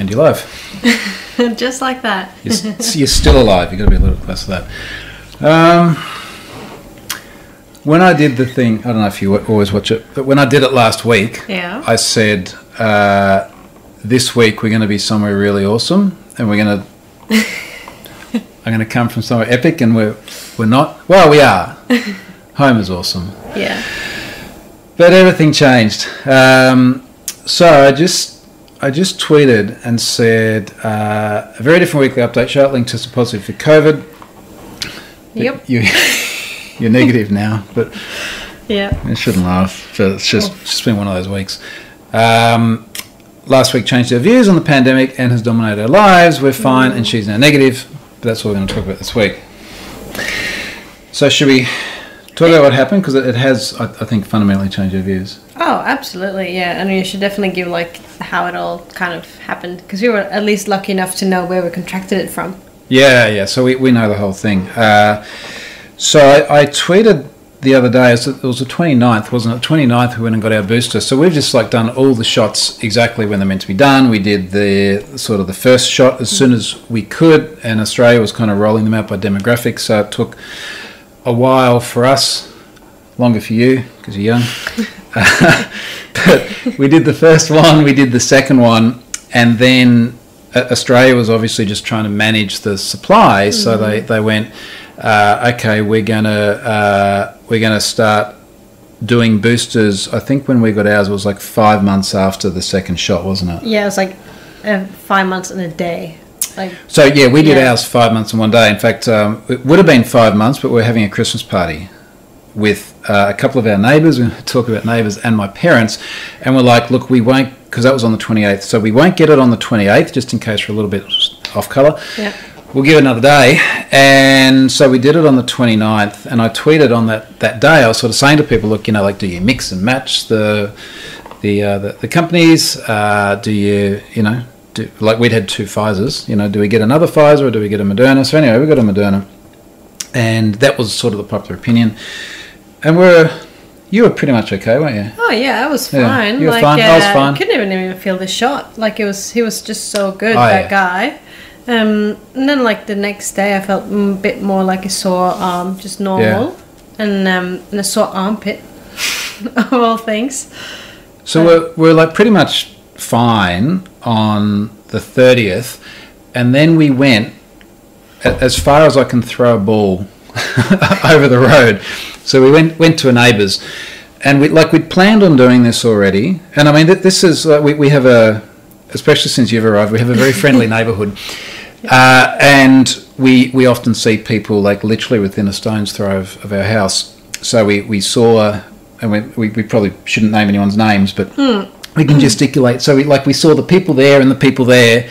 end your life. Just like that. You're, you're still alive. You've got to be a little close to that. Um, when I did the thing, I don't know if you always watch it, but when I did it last week, Yeah. I said, uh, this week we're going to be somewhere really awesome, and we're going to. I'm going to come from somewhere epic, and we're we're not. Well, we are. Home is awesome, Yeah. but everything changed. Um, so I just I just tweeted and said uh, a very different weekly update. Charlotte Link tested positive for COVID. Yep. You, you're negative now, but Yeah. I shouldn't laugh. But it's just it's just been one of those weeks. Um, last week changed our views on the pandemic and has dominated our lives. We're fine, and she's now negative. But that's what we're going to talk about this week. So should we talk about what happened? Because it, it has, I, I think, fundamentally changed our views. Oh, absolutely. Yeah. And you should definitely give like how it all kind of happened because we were at least lucky enough to know where we contracted it from. Yeah, yeah. So we, we know the whole thing. Uh, so I, I tweeted the other day, it was it was the 29th, wasn't it? 29th, we went and got our booster. So we've just like done all the shots exactly when they're meant to be done. We did the sort of the first shot as soon as we could, and Australia was kind of rolling them out by demographics. So it took a while for us, longer for you because you're young. but we did the first one, we did the second one, and then uh, Australia was obviously just trying to manage the supply. So they, they went, uh, okay, we're gonna uh, we're gonna start doing boosters. I think when we got ours it was like five months after the second shot, wasn't it? Yeah. It was like uh, five months and a day. Like, So yeah, we did Yeah. ours five months in one day. In fact, um, it would have been five months, but we're having a Christmas party with uh, a couple of our neighbours. We talk about neighbours and my parents, and we're like, look, we won't because that was on the twenty eighth, so we won't get it on the twenty eighth, just in case we're a little bit off colour. yeah. We'll give it another day. And so we did it on the 29th. And I tweeted on that, that day, I was sort of saying to people, look, you know, like, do you mix and match the the uh, the, the companies? Uh, do you, you know, do, like we'd had two Pfizers, you know, do we get another Pfizer or do we get a Moderna? So anyway, we got a Moderna. And that was sort of the popular opinion. And we're, you were pretty much okay, weren't you? Oh yeah, I was Yeah, fine. you were like, fine, I was uh, fine. Couldn't even even feel the shot. Like it was, he was just so good. Oh, that yeah. guy. Um, and then like the next day, I felt a bit more like a sore arm, just normal, and um, and a sore armpit, of all things. So we're, we're like pretty much fine on the 30th, and then we went as far as I can throw a ball over the road. So we went went to a neighbour's, and we like we'd planned on doing this already. And I mean, th- this is uh, we we have a, especially since you've arrived, we have a very friendly neighbourhood, uh, and we we often see people like literally within a stone's throw of, of our house. So we we saw, and we, we we probably shouldn't name anyone's names, but we can gesticulate. So we like we saw the people there and the people there,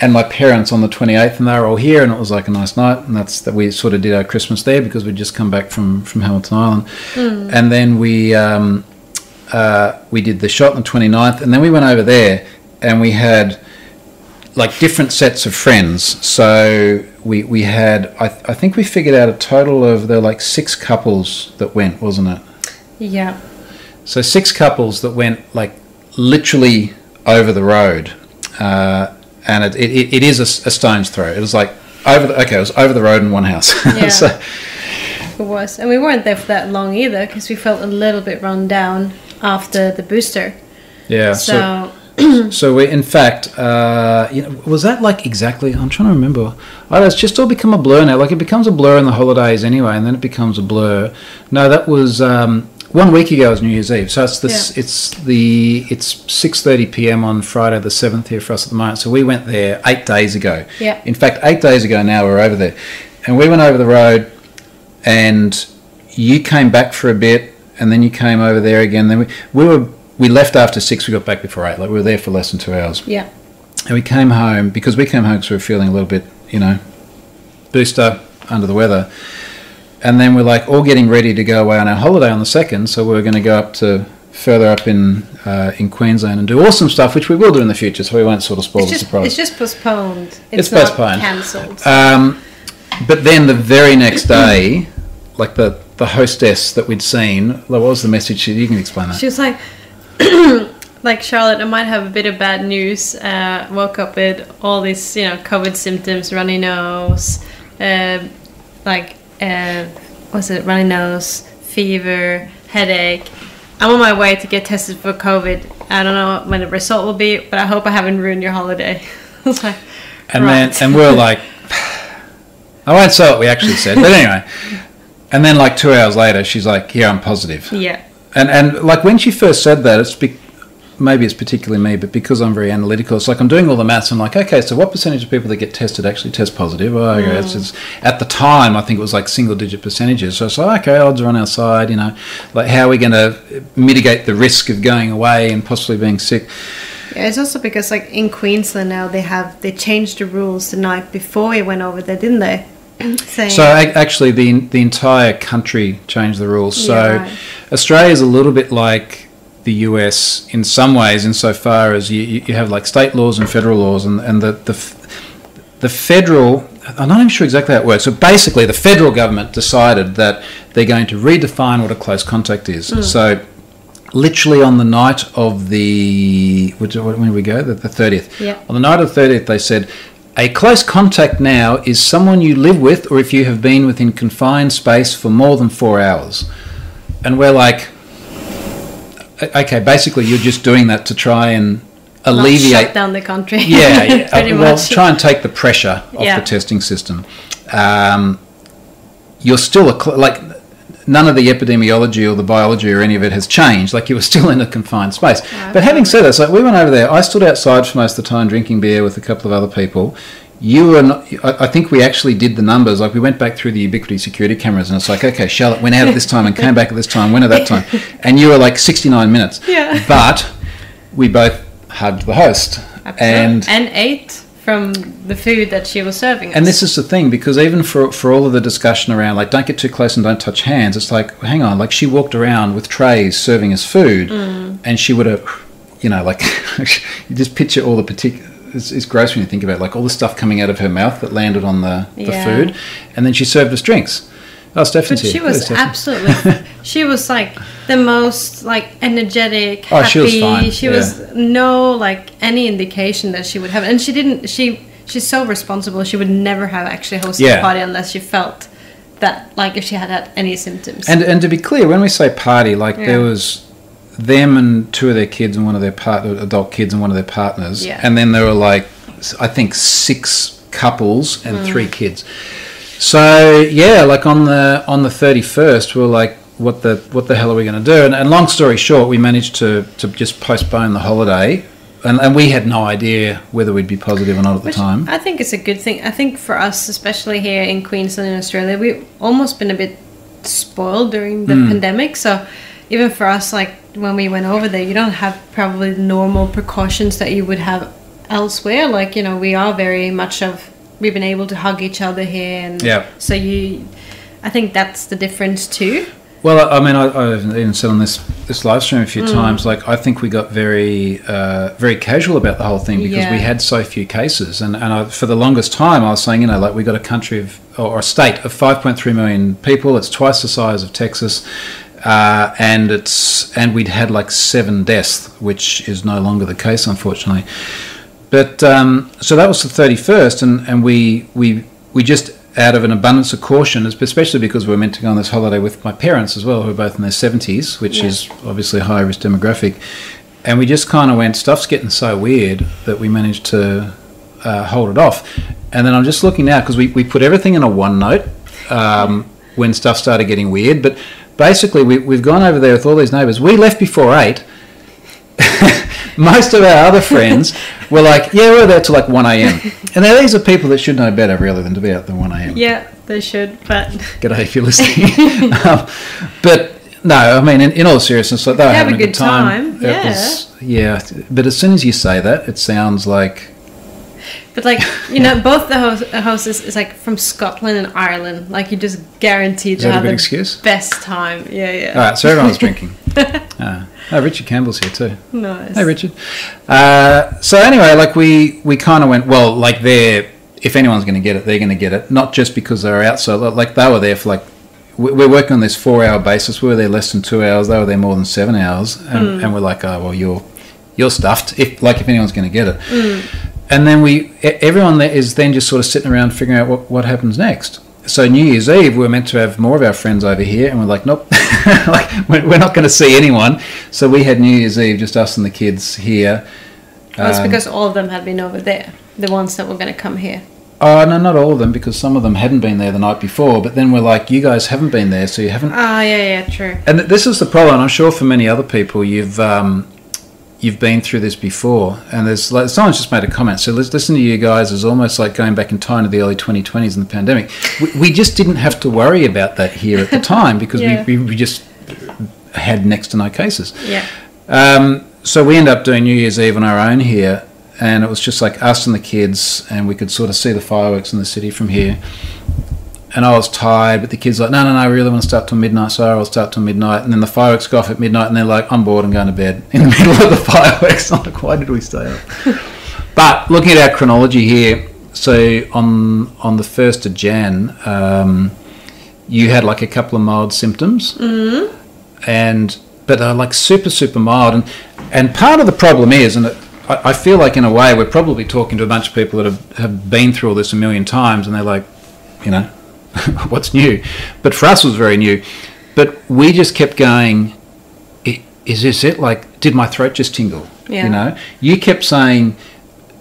and my parents on the 28th, and they were all here, and it was like a nice night. And that's that we sort of did our Christmas there because we'd just come back from from Hamilton Island, and then we um, uh, we did the shot on the 29th, and then we went over there, and we had like different sets of friends. So we we had I, I think we figured out a total of there were like six couples that went, wasn't it? Yeah. So six couples that went like literally over the road, uh, and it, it, it is a stone's throw. It was like over the okay, it was over the road in one house. Yeah. so It was, and we weren't there for that long either because we felt a little bit run down after the booster. yeah, so So, so we in fact, uh, you know, was that like exactly? I'm trying to remember. Oh, it's just all become a blur now. Like it becomes a blur in the holidays anyway, and then it becomes a blur. No, that was. Um, one week ago was New Year's Eve, so it's this. Yeah. It's the it's six thirty p.m. on Friday the seventh here for us at the moment. So we went there eight days ago. Yeah. In fact, eight days ago now we're over there, and we went over the road, and you came back for a bit, and then you came over there again. Then we we were we left after six. We got back before eight. Like we were there for less than two hours, yeah. and we came home because we came home because we were feeling a little bit, you know, booster under the weather. And then we're like all getting ready to go away on our holiday on the second, so we we're going to go up to further up in uh, in Queensland and do awesome stuff, which we will do in the future. So we won't sort of spoil It's the just, surprise. it's just postponed. It's It's, not postponed. cancelled. Um, but then the very next day, like the, the hostess that we'd seen, what was the message? You can explain that. She was like, like Charlotte, I might have a bit of bad news. Uh, woke up with all these, you know, COVID symptoms, runny nose, uh, like, uh, what's it, runny nose, fever, headache. I'm on my way to get tested for COVID. I don't know when the result will be, but I hope I haven't ruined your holiday. like, and right. then, and we're like, I won't say what we actually said, but anyway. And then, like two hours later, she's like, "Yeah, I'm positive." Yeah. And and like when she first said that, it's be- maybe it's particularly me, but because I'm very analytical, it's like I'm doing all the maths. I'm like, okay, so what percentage of people that get tested actually test positive? Oh, okay, mm. it's, it's, at the time, I think it was like single digit percentages. So it's like, okay, odds are on our side. You know, like how are we going to mitigate the risk of going away and possibly being sick? Yeah, it's also because like in Queensland now they have they changed the rules the night before we went over there, didn't they? so, so actually, the the entire country changed the rules. So right. Australia is a little bit like the US in some ways, insofar as you, you have like state laws and federal laws, and, and the, the the federal. I'm not even sure exactly how it works. but basically, the federal government decided that they're going to redefine what a close contact is. Mm. So literally on the night of the when did we go the, the 30th yeah. on the night of the 30th they said a close contact now is someone you live with or if you have been within confined space for more than four hours. And we're like, okay, basically you're just doing that to try and alleviate down the country. Yeah, yeah. Uh, well, much. try and take the pressure off yeah. the testing system. Um, you're still a cl- like none of the epidemiology or the biology or any of it has changed. Like you were still in a confined space. but having said that, like we went over there. I stood outside for most of the time drinking beer with a couple of other people. You were not, I think we actually did the numbers. Like we went back through the Ubiquiti security cameras, and it's like, okay, Charlotte went out at this time and came back at this time, went at that time, and you were like 69 minutes. Yeah. But we both hugged the host Absolutely. and and ate from the food that she was serving us. And this is the thing because even for for all of the discussion around like don't get too close and don't touch hands, it's like hang on, like she walked around with trays serving us food, mm. and she would have, you know, like you just picture all the particular. It's, it's, gross when you think about it, like all the stuff coming out of her mouth that landed on the, the yeah. food, and then she served us drinks. Oh, Stephanie's but she here. was absolutely. she was like the most like energetic, oh, happy. She was, fine. She yeah. was no like any indication that she would have, and she didn't. She she's so responsible. She would never have actually hosted yeah. a party unless she felt that like if she had had any symptoms. And and to be clear, when we say party, like yeah. there was them and two of their kids and one of their part adult kids and one of their partners, yeah. and then there were like I think six couples and mm. three kids. So yeah, like on the on the thirty first, we are like, what the what the hell are we going to do? And, and, long story short, we managed to to just postpone the holiday. And, and we had no idea whether we'd be positive or not at Which the time. I think it's a good thing. I think for us, especially here in Queensland in Australia, we've almost been a bit spoiled during the mm. pandemic. So even for us, like when we went over there, you don't have probably the normal precautions that you would have elsewhere. Like you know, we are very much of we've been able to hug each other here, and yeah. So you, I think that's the difference too. Well, I mean, I, have even said on this this live stream a few mm. times, like I think we got very uh, very casual about the whole thing because yeah. we had so few cases, and and I, for the longest time I was saying, you know, like we got a country of or a state of 5.3 million people. It's twice the size of Texas. Uh, and it's and we'd had like seven deaths, which is no longer the case, unfortunately. But um, so that was the thirty first, and, and we we we just out of an abundance of caution, especially because we are meant to go on this holiday with my parents as well, who are both in their seventies, which yeah. is obviously a high risk demographic. And we just kind of went, stuff's getting so weird that we managed to uh, hold it off. And then I'm just looking now because we, we put everything in a OneNote um, when stuff started getting weird. But basically, we, we've gone over there with all these neighbours. We left before eight. most of our other friends were like, yeah, we're there till like 1 a.m. And now these are people that should know better, really, than to be out there 1 a.m. Yeah, they should, but. G'day if you're listening. um, but no, I mean, in, in all seriousness, like they were having a good, good time. time. Yeah. Was, yeah. But as soon as you say that, it sounds like. But like you know, both the host, hostess is like from Scotland and Ireland. Like you just guaranteed to have the excuse? best time. Yeah, yeah. All right, so everyone's drinking. Uh, Oh, Richard Campbell's here too. Nice. Hey, Richard. Uh, so anyway, like we we kind of went well. Like they're if anyone's going to get it, they're going to get it. Not just because they're out. So like they were there for like we're working on this four hour basis. We were there less than two hours. They were there more than seven hours, and, mm. and we're like, oh well, you're you're stuffed. If like if anyone's going to get it, and then we everyone there is then just sort of sitting around figuring out what what happens next. So New Year's Eve, we were meant to have more of our friends over here, and we're like, nope, like we're we're not going to see anyone. So we had New Year's Eve, just us and the kids here. Well, it's Um, because all of them had been over there. The ones that were going to come here. Oh no, not all of them, because some of them hadn't been there the night before. But then we're like, you guys haven't been there, so you haven't. Ah, yeah, yeah, true. And th- this is the problem. I'm sure for many other people, you've um, you've been through this before. And there's like someone's just made a comment. So let's listen to you guys is almost like going back in time to the early 2020s and the pandemic. We, we just didn't have to worry about that here at the time because Yeah. we, we, we just had next to no cases. Yeah. Um, so we end up doing New Year's Eve on our own here, and it was just like us and the kids, and we could sort of see the fireworks in the city from here. And I was tired, but the kids like, no, no, no, I really want to start till midnight. So I'll start till midnight, and then the fireworks go off at midnight, and they're like, I'm bored, I'm going to bed in the middle of the fireworks. I'm like, why did we stay up? but looking at our chronology here, so on on the first of Jan, um, you had like a couple of mild symptoms and but they're like super super mild and and part of the problem is and it, I, I feel like in a way we're probably talking to a bunch of people that have, have been through all this a million times and they're like you know what's new? But for us it was very new. But we just kept going "I- is this it? Like did my throat just tingle? Yeah. you know? You kept saying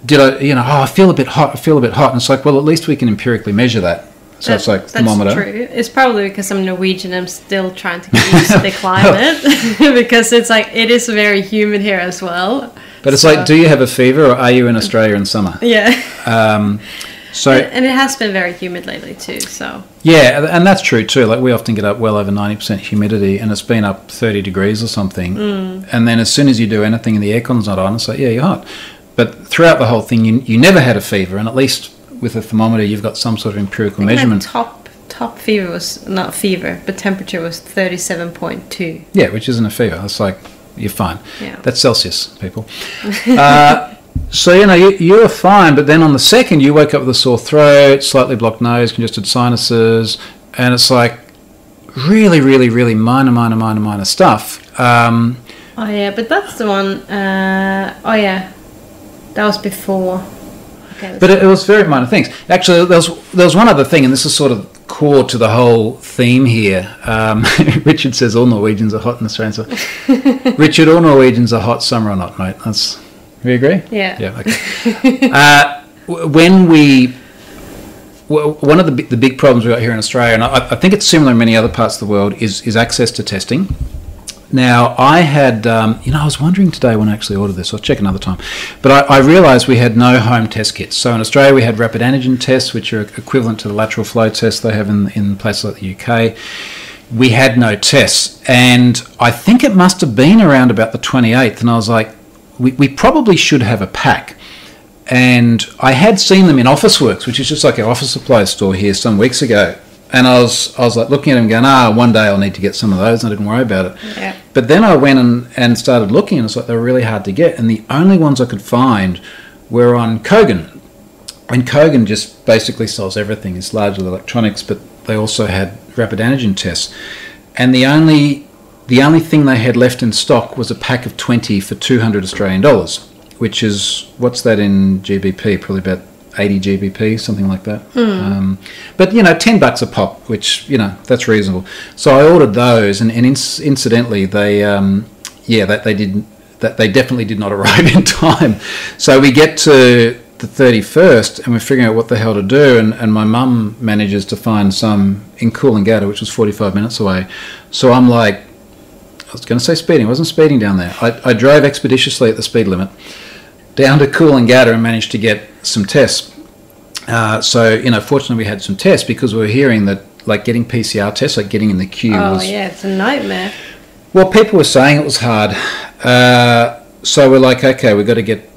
did I you know oh I feel a bit hot I feel a bit hot. And it's like well at least we can empirically measure that. So it's like that's thermometer. true. It's probably because I'm Norwegian. I'm still trying to get used to the climate. Because it's like it is very humid here as well. but it's So- like do you have a fever or are you in Australia in summer? Yeah, Um, so and it has been very humid lately too. So yeah, and that's true too. Like we often get up well over ninety percent humidity, and it's been up thirty degrees or something. Mm. And then as soon as you do anything and the aircon's not on, it's like yeah, you're hot. But throughout the whole thing, you you never had a fever, and at least with a thermometer, you've got some sort of empirical I think my measurement. top top fever was not fever, but temperature was thirty seven point two. Yeah, which isn't a fever. It's like you're fine. Yeah. That's Celsius, people. uh, so you know you, you were fine, but then on the second, you woke up with a sore throat, slightly blocked nose, congested sinuses, and it's like really, really, really minor, minor, minor, minor stuff. Um, Oh yeah, but that's the one. Uh, oh yeah, that was before. Okay, but it, it was very minor things. Actually, there was there was one other thing, and this is sort of core to the whole theme here. Um, Richard says all Norwegians are hot in Australia. So, Richard, all Norwegians are hot, summer or not, mate. That's we agree. yeah. Yeah. Okay. uh, when we, w- one of the the big problems we got here in Australia, and I, I think it's similar in many other parts of the world, is is access to testing. Now, I had, um, you know, I was wondering today when I actually ordered this. I'll check another time. But I, I realised we had no home test kits. So in Australia, we had rapid antigen tests, which are equivalent to the lateral flow tests they have in, in places like the UK. We had no tests. And I think it must have been around about the 28th. And I was like, we, we probably should have a pack. And I had seen them in Officeworks, which is just like our office supply store here, some weeks ago. And I was, I was like looking at them, going, "Ah, one day I'll need to get some of those." And I didn't worry about it. Yeah. But then I went and, and started looking, and it's like they were really hard to get. And the only ones I could find were on Kogan. And Kogan just basically sells everything. It's largely electronics, but they also had rapid antigen tests. And the only the only thing they had left in stock was a pack of twenty for two hundred Australian dollars, which is what's that in GBP? Probably about eighty GBP, something like that. Um, but you know, ten bucks a pop, which you know that's reasonable. So I ordered those, and, and inc- incidentally, they um, yeah, that they did that they definitely did not arrive in time. So we get to the 31st and we're figuring out what the hell to do and, and my mum manages to find some in Coolangatta which was 45 minutes away so I'm like was going to say speeding I wasn't speeding down there I, I drove expeditiously at the speed limit down to Coolangatta and managed to get some tests uh, so you know fortunately we had some tests because we were hearing that like getting PCR tests like getting in the queue Oh was yeah, it's a nightmare. well, people were saying it was hard. Uh, so we're like, okay, we've got to get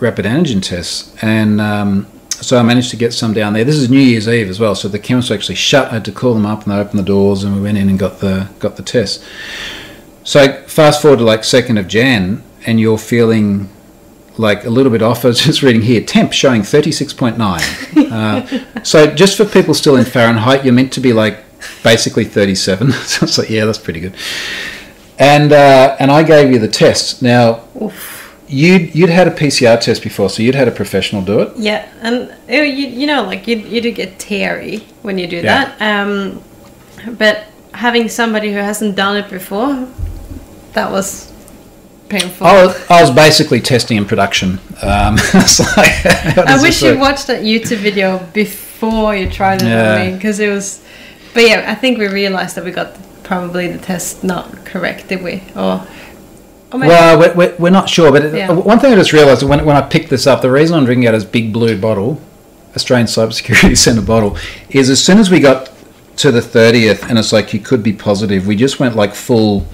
rapid antigen tests. And um, so I managed to get some down there. This is New Year's Eve as well. So the chemists were actually shut. I had to call them up and they opened the doors and we went in and got the, got the tests. So fast forward to like 2nd of Jan and you're feeling like a little bit off. I was just reading here, temp showing 36.9. Uh, so just for people still in Fahrenheit, you're meant to be like basically 37. so it's like, yeah, that's pretty good. And uh, and I gave you the test. Now, Oof. you'd you'd had a PCR test before, so you'd had a professional do it. Yeah, and uh, you, you know, like you, you do get teary when you do Yeah. that. Um, but having somebody who hasn't done it before, that was painful. I was, I was basically testing in production. Um, like, I wish you watched that YouTube video before you tried it Yeah. because it was. But yeah, I think we realized that we got probably the test not correct, did we? Or, Well, we're, we're, we're not sure, but Yeah. one thing I just realised when, when I picked this up, the reason I'm drinking out of this big blue bottle, Australian Cybersecurity Centre bottle, is as soon as we got to the 30th and it's like you could be positive, we just went like full,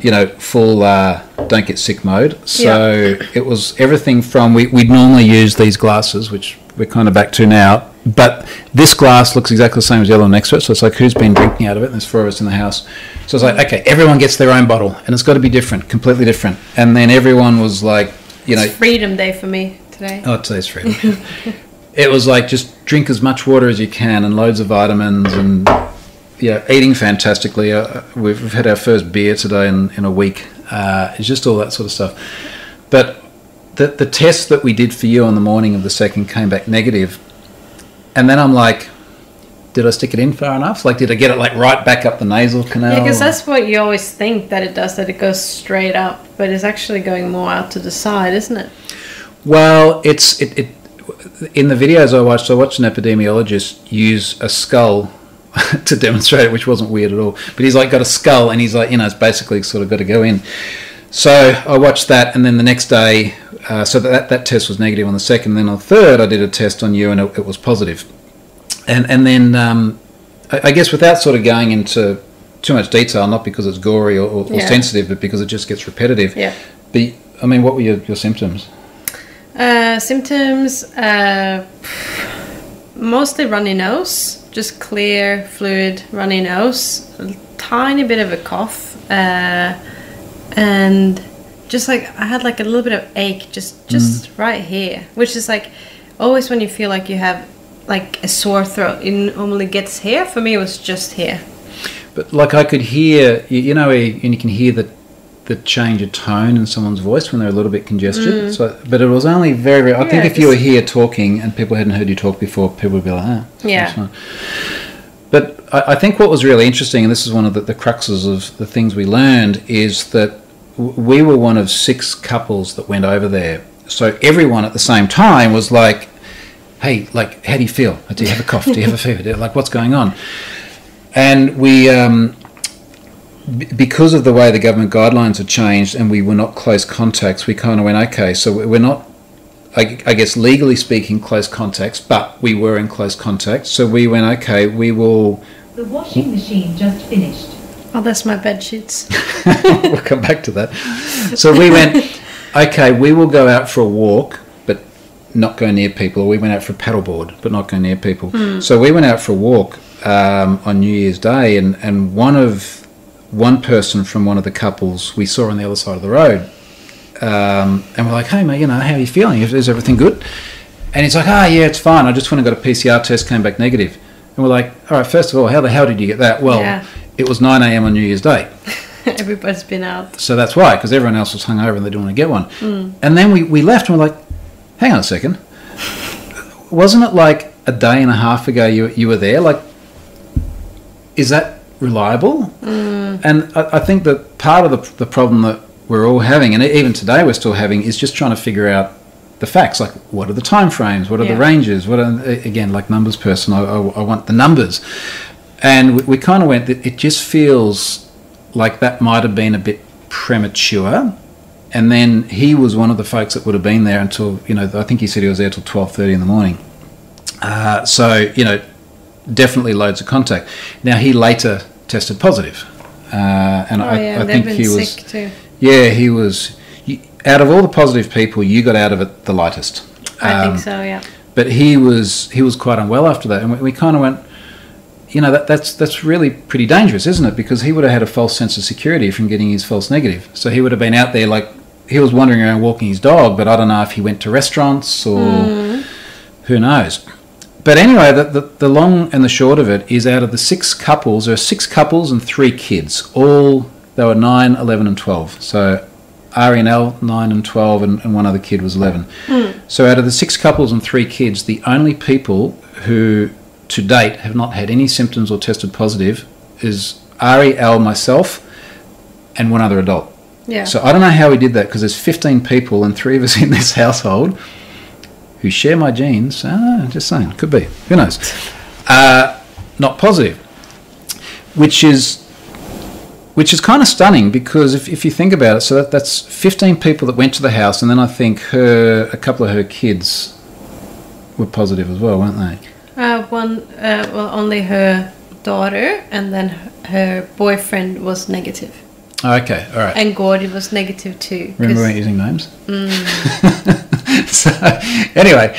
you know, full uh, don't get sick mode. So it was everything from, we, we'd normally use these glasses, which we're kind of back to now, but this glass looks exactly the same as the other one next to it. So it's like, who's been drinking out of it? And there's four of us in the house. So it's like, okay, everyone gets their own bottle and it's got to be different, completely different. And then everyone was like, you know, it's Freedom Day for me today. oh, today's freedom. it was like just drink as much water as you can and loads of vitamins and yeah, eating fantastically. Uh, we've, we've had our first beer today in, in a week. Uh, it's just all that sort of stuff. But the, the test that we did for you on the morning of the second came back negative. And then I'm like, did I stick it in far enough? Like, did I get it like right back up the nasal canal? Yeah, because that's what you always think that it does, that it goes straight up, but it's actually going more out to the side, isn't it? Well, it's it, it. In the videos I watched, I watched an epidemiologist use a skull to demonstrate it, which wasn't weird at all. But he's like got a skull, and he's like, you know, it's basically sort of got to go in. So I watched that, and then the next day, uh, so that that test was negative on the second. Then on the third, I did a test on you, and it, it was positive. And and then um, I, I guess without sort of going into too much detail, not because it's gory or, or, or sensitive, but because it just gets repetitive. Yeah. But I mean, what were your, your symptoms? Uh, symptoms uh, mostly runny nose, just clear, fluid, runny nose, a tiny bit of a cough, uh, and just like I had like a little bit of ache just just right here, which is like always when you feel like you have like a sore throat, it normally gets here. For me, it was just here. But like I could hear, you, you know, and you can hear the the change of tone in someone's voice when they're a little bit congested. So, but it was only very, very. I think Mm. If you were here talking and people hadn't heard you talk before, people would be like, ah, Yeah. But I, I think what was really interesting, and this is one of the, the cruxes of the things we learned, is that w- we were one of six couples that went over there. So everyone at the same time was like, "Hey, like, how do you feel? Do you have a cough? Do you have a fever? Like, what's going on?" And we, um, because of the way the government guidelines had changed, and we were not close contacts, we kind of went, "Okay, so we're not." I, I guess legally speaking, close contacts, but we were in close contact. So we went, okay, we will The washing machine just finished. Oh, that's my bed sheets. we'll come back to that. So we went, okay, we will go out for a walk, but not go near people. Or we went out for a paddleboard, but not go near people. So we went out for a walk um, on New Year's Day, and, and one of one person from one of the couples we saw on the other side of the road, um, and we're like, hey mate, you know, how are you feeling? Is, everything good? And he's like, ah, yeah, it's fine. I just went and got a PCR test, came back negative. And we're like, all right, first of all, how the hell did you get that? Well, Yeah. it was 9 a.m. on New Year's Day. Everybody's been out. So that's why, because everyone else was hungover and they didn't want to get one. And then we, we left and we're like, hang on a second. Wasn't it like a day and a half ago you, you were there? Like, is that reliable? And I, I think that part of the, the problem that we're all having, and even today we're still having, is just trying to figure out the facts. Like, what are the time frames? What are the ranges? What are, again, like numbers person, I, I, I want the numbers. And we, we kind of went, it just feels like that might have been a bit premature. And then he was one of the folks that would have been there until, you know, I think he said he was there till 12.30 in the morning. Uh, so, you know, definitely loads of contact. Now, he later tested positive. Uh, and Oh I, yeah, I think he was, sick too. yeah, he was, you, out of all the positive people, you got out of it the lightest. I Um, think so. Yeah. but he was he was quite unwell after that, and we, we kind of went, you know, that that's that's really pretty dangerous, isn't it? Because he would have had a false sense of security from getting his false negative. So he would have been out there like he was wandering around walking his dog, but I don't know if he went to restaurants or who knows. But anyway, the, the, the long and the short of it is out of the six couples, there are six couples and three kids. All, they were 9, 11, and 12. So Ari and Elle, 9 and 12, and, and one other kid was 11. Hmm. So out of the six couples and three kids, the only people who to date have not had any symptoms or tested positive is Ari, Elle, myself, and one other adult. Yeah. So I don't know how we did that because there's 15 people and three of us in this household who share my genes. Ah, just saying, could be. Who knows? Uh, not positive, which is which is kind of stunning because if, if you think about it, so that, that's 15 people that went to the house, and then I think her a couple of her kids were positive as well, weren't they? Uh, one, uh, well, only her daughter, and then her boyfriend was negative, okay, all right. and Gordy was negative too. Remember, we 'cause- weren't using names. so anyway,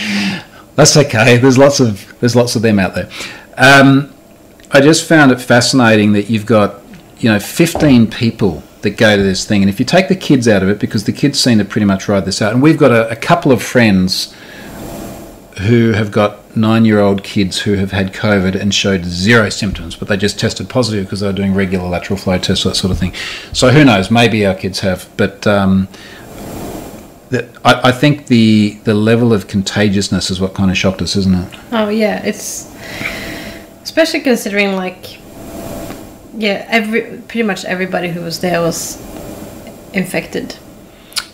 that's okay. There's lots of there's lots of them out there. Um, I just found it fascinating that you've got you know 15 people that go to this thing, and if you take the kids out of it, because the kids seem to pretty much ride this out, and we've got a, a couple of friends who have got nine-year-old kids who have had COVID and showed zero symptoms, but they just tested positive because they were doing regular lateral flow tests, that sort of thing. So who knows? Maybe our kids have, but um, that I, I think the the level of contagiousness is what kind of shocked us, isn't it? Oh yeah, it's especially considering like yeah, every pretty much everybody who was there was infected.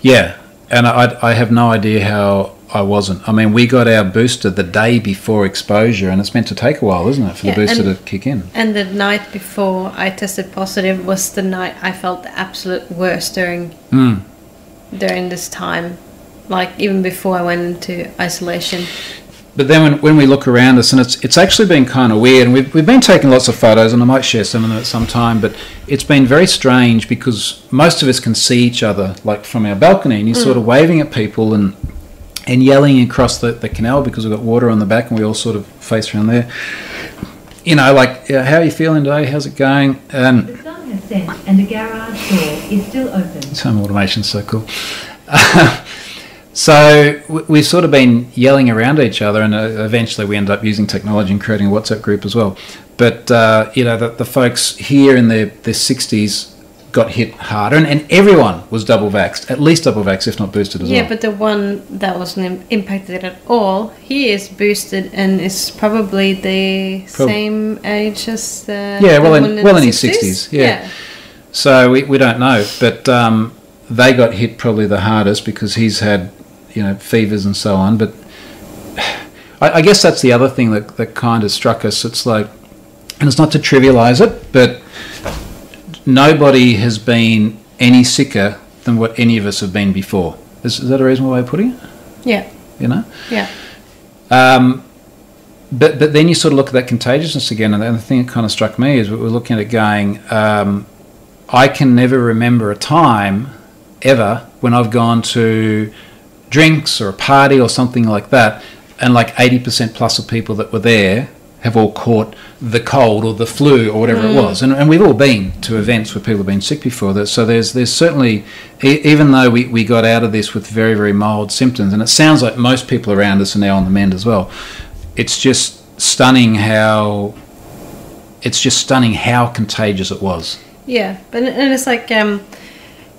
Yeah, and I, I have no idea how I wasn't. I mean, we got our booster the day before exposure, and it's meant to take a while, isn't it, for Yeah, the booster and- to kick in? And the night before I tested positive was the night I felt the absolute worst during Mm. during this time. Like even before I went into isolation. But then when, when we look around us, and it's it's actually been kind of weird, and we've, we've been taking lots of photos, and I might share some of them at some time, but it's been very strange because most of us can see each other, like from our balcony, and you're sort of waving at people and and yelling across the, the canal because we've got water on the back, and we all sort of face around there. You know, like, yeah, how are you feeling today? How's it going? Um, The sun has set and the garage door is still open. Home automation's so cool. so we've sort of been yelling around each other, and uh, eventually we ended up using technology and creating a WhatsApp group as well. But uh, you know, the, the folks here in their their sixties got hit harder, and, and everyone was double vaxxed, at least double vaxxed, if not boosted as Yeah, well. Yeah, but the one that wasn't im- impacted at all, he is boosted and is probably the Prob- same age as the Yeah, well in- well in his 60s, yeah. yeah. So we, we don't know, but um, they got hit probably the hardest because he's had, you know, fevers and so on. But I, I guess that's the other thing that, that kind of struck us. It's like, and it's not to trivialise it, but nobody has been any sicker than what any of us have been before. Is, is that a reasonable way of putting it? Yeah, You know? yeah. Um, but but then you sort of look at that contagiousness again, and the thing that kind of struck me is we we're looking at it going. Um, I can never remember a time ever when I've gone to drinks or a party or something like that, and like eighty percent plus of people that were there have all caught the cold or the flu or whatever it was, and, and we've all been to events where people have been sick before that. So there's there's certainly, e- even though we, we got out of this with very very mild symptoms, and it sounds like most people around us are now on the mend as well. It's just stunning how. It's just stunning how contagious it was. Yeah, but and it's like um,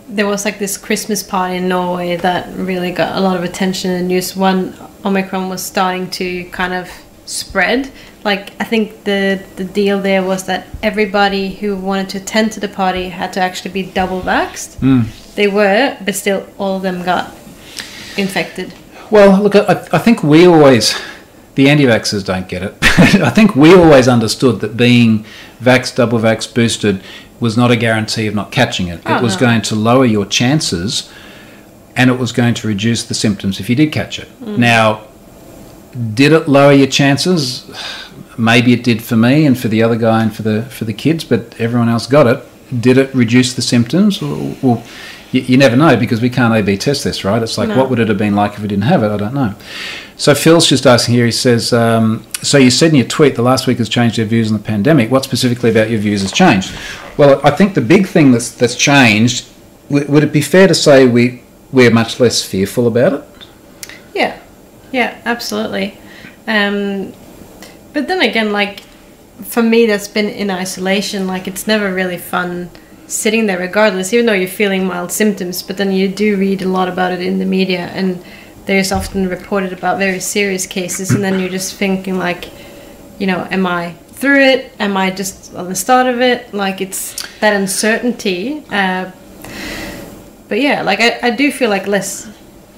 there was like this Christmas party in Norway that really got a lot of attention in the news. One Omicron was starting to kind of spread. Like I think the the deal there was that everybody who wanted to attend to the party had to actually be double vaxxed. Mm. They were, but still, all of them got infected. Well, look, I, I think we always, the anti vaxxers don't get it. I think we always understood that being vaxxed, double vaxxed, boosted was not a guarantee of not catching it. Oh, it was no. going to lower your chances and it was going to reduce the symptoms if you did catch it. Now, did it lower your chances? Maybe it did for me and for the other guy and for the for the kids, but everyone else got it. Did it reduce the symptoms? Well, you, you never know because we can't A/B test this, right? It's like, No. what would it have been like if we didn't have it? I don't know. So Phil's just asking here. He says, um, "So you said in your tweet the last week has changed your views on the pandemic. What specifically about your views has changed?" Well, I think the big thing that's that's changed. W- would it be fair to say we we're much less fearful about it? Yeah, yeah, absolutely. Um, but then again, like for me, that's been in isolation. Like it's never really fun sitting there regardless, even though you're feeling mild symptoms. But then you do read a lot about it in the media, and there's often reported about very serious cases, and then you're just thinking like, you know, am I through it? Am I just on the start of it? Like it's that uncertainty. Uh, but yeah, like I, I do feel like less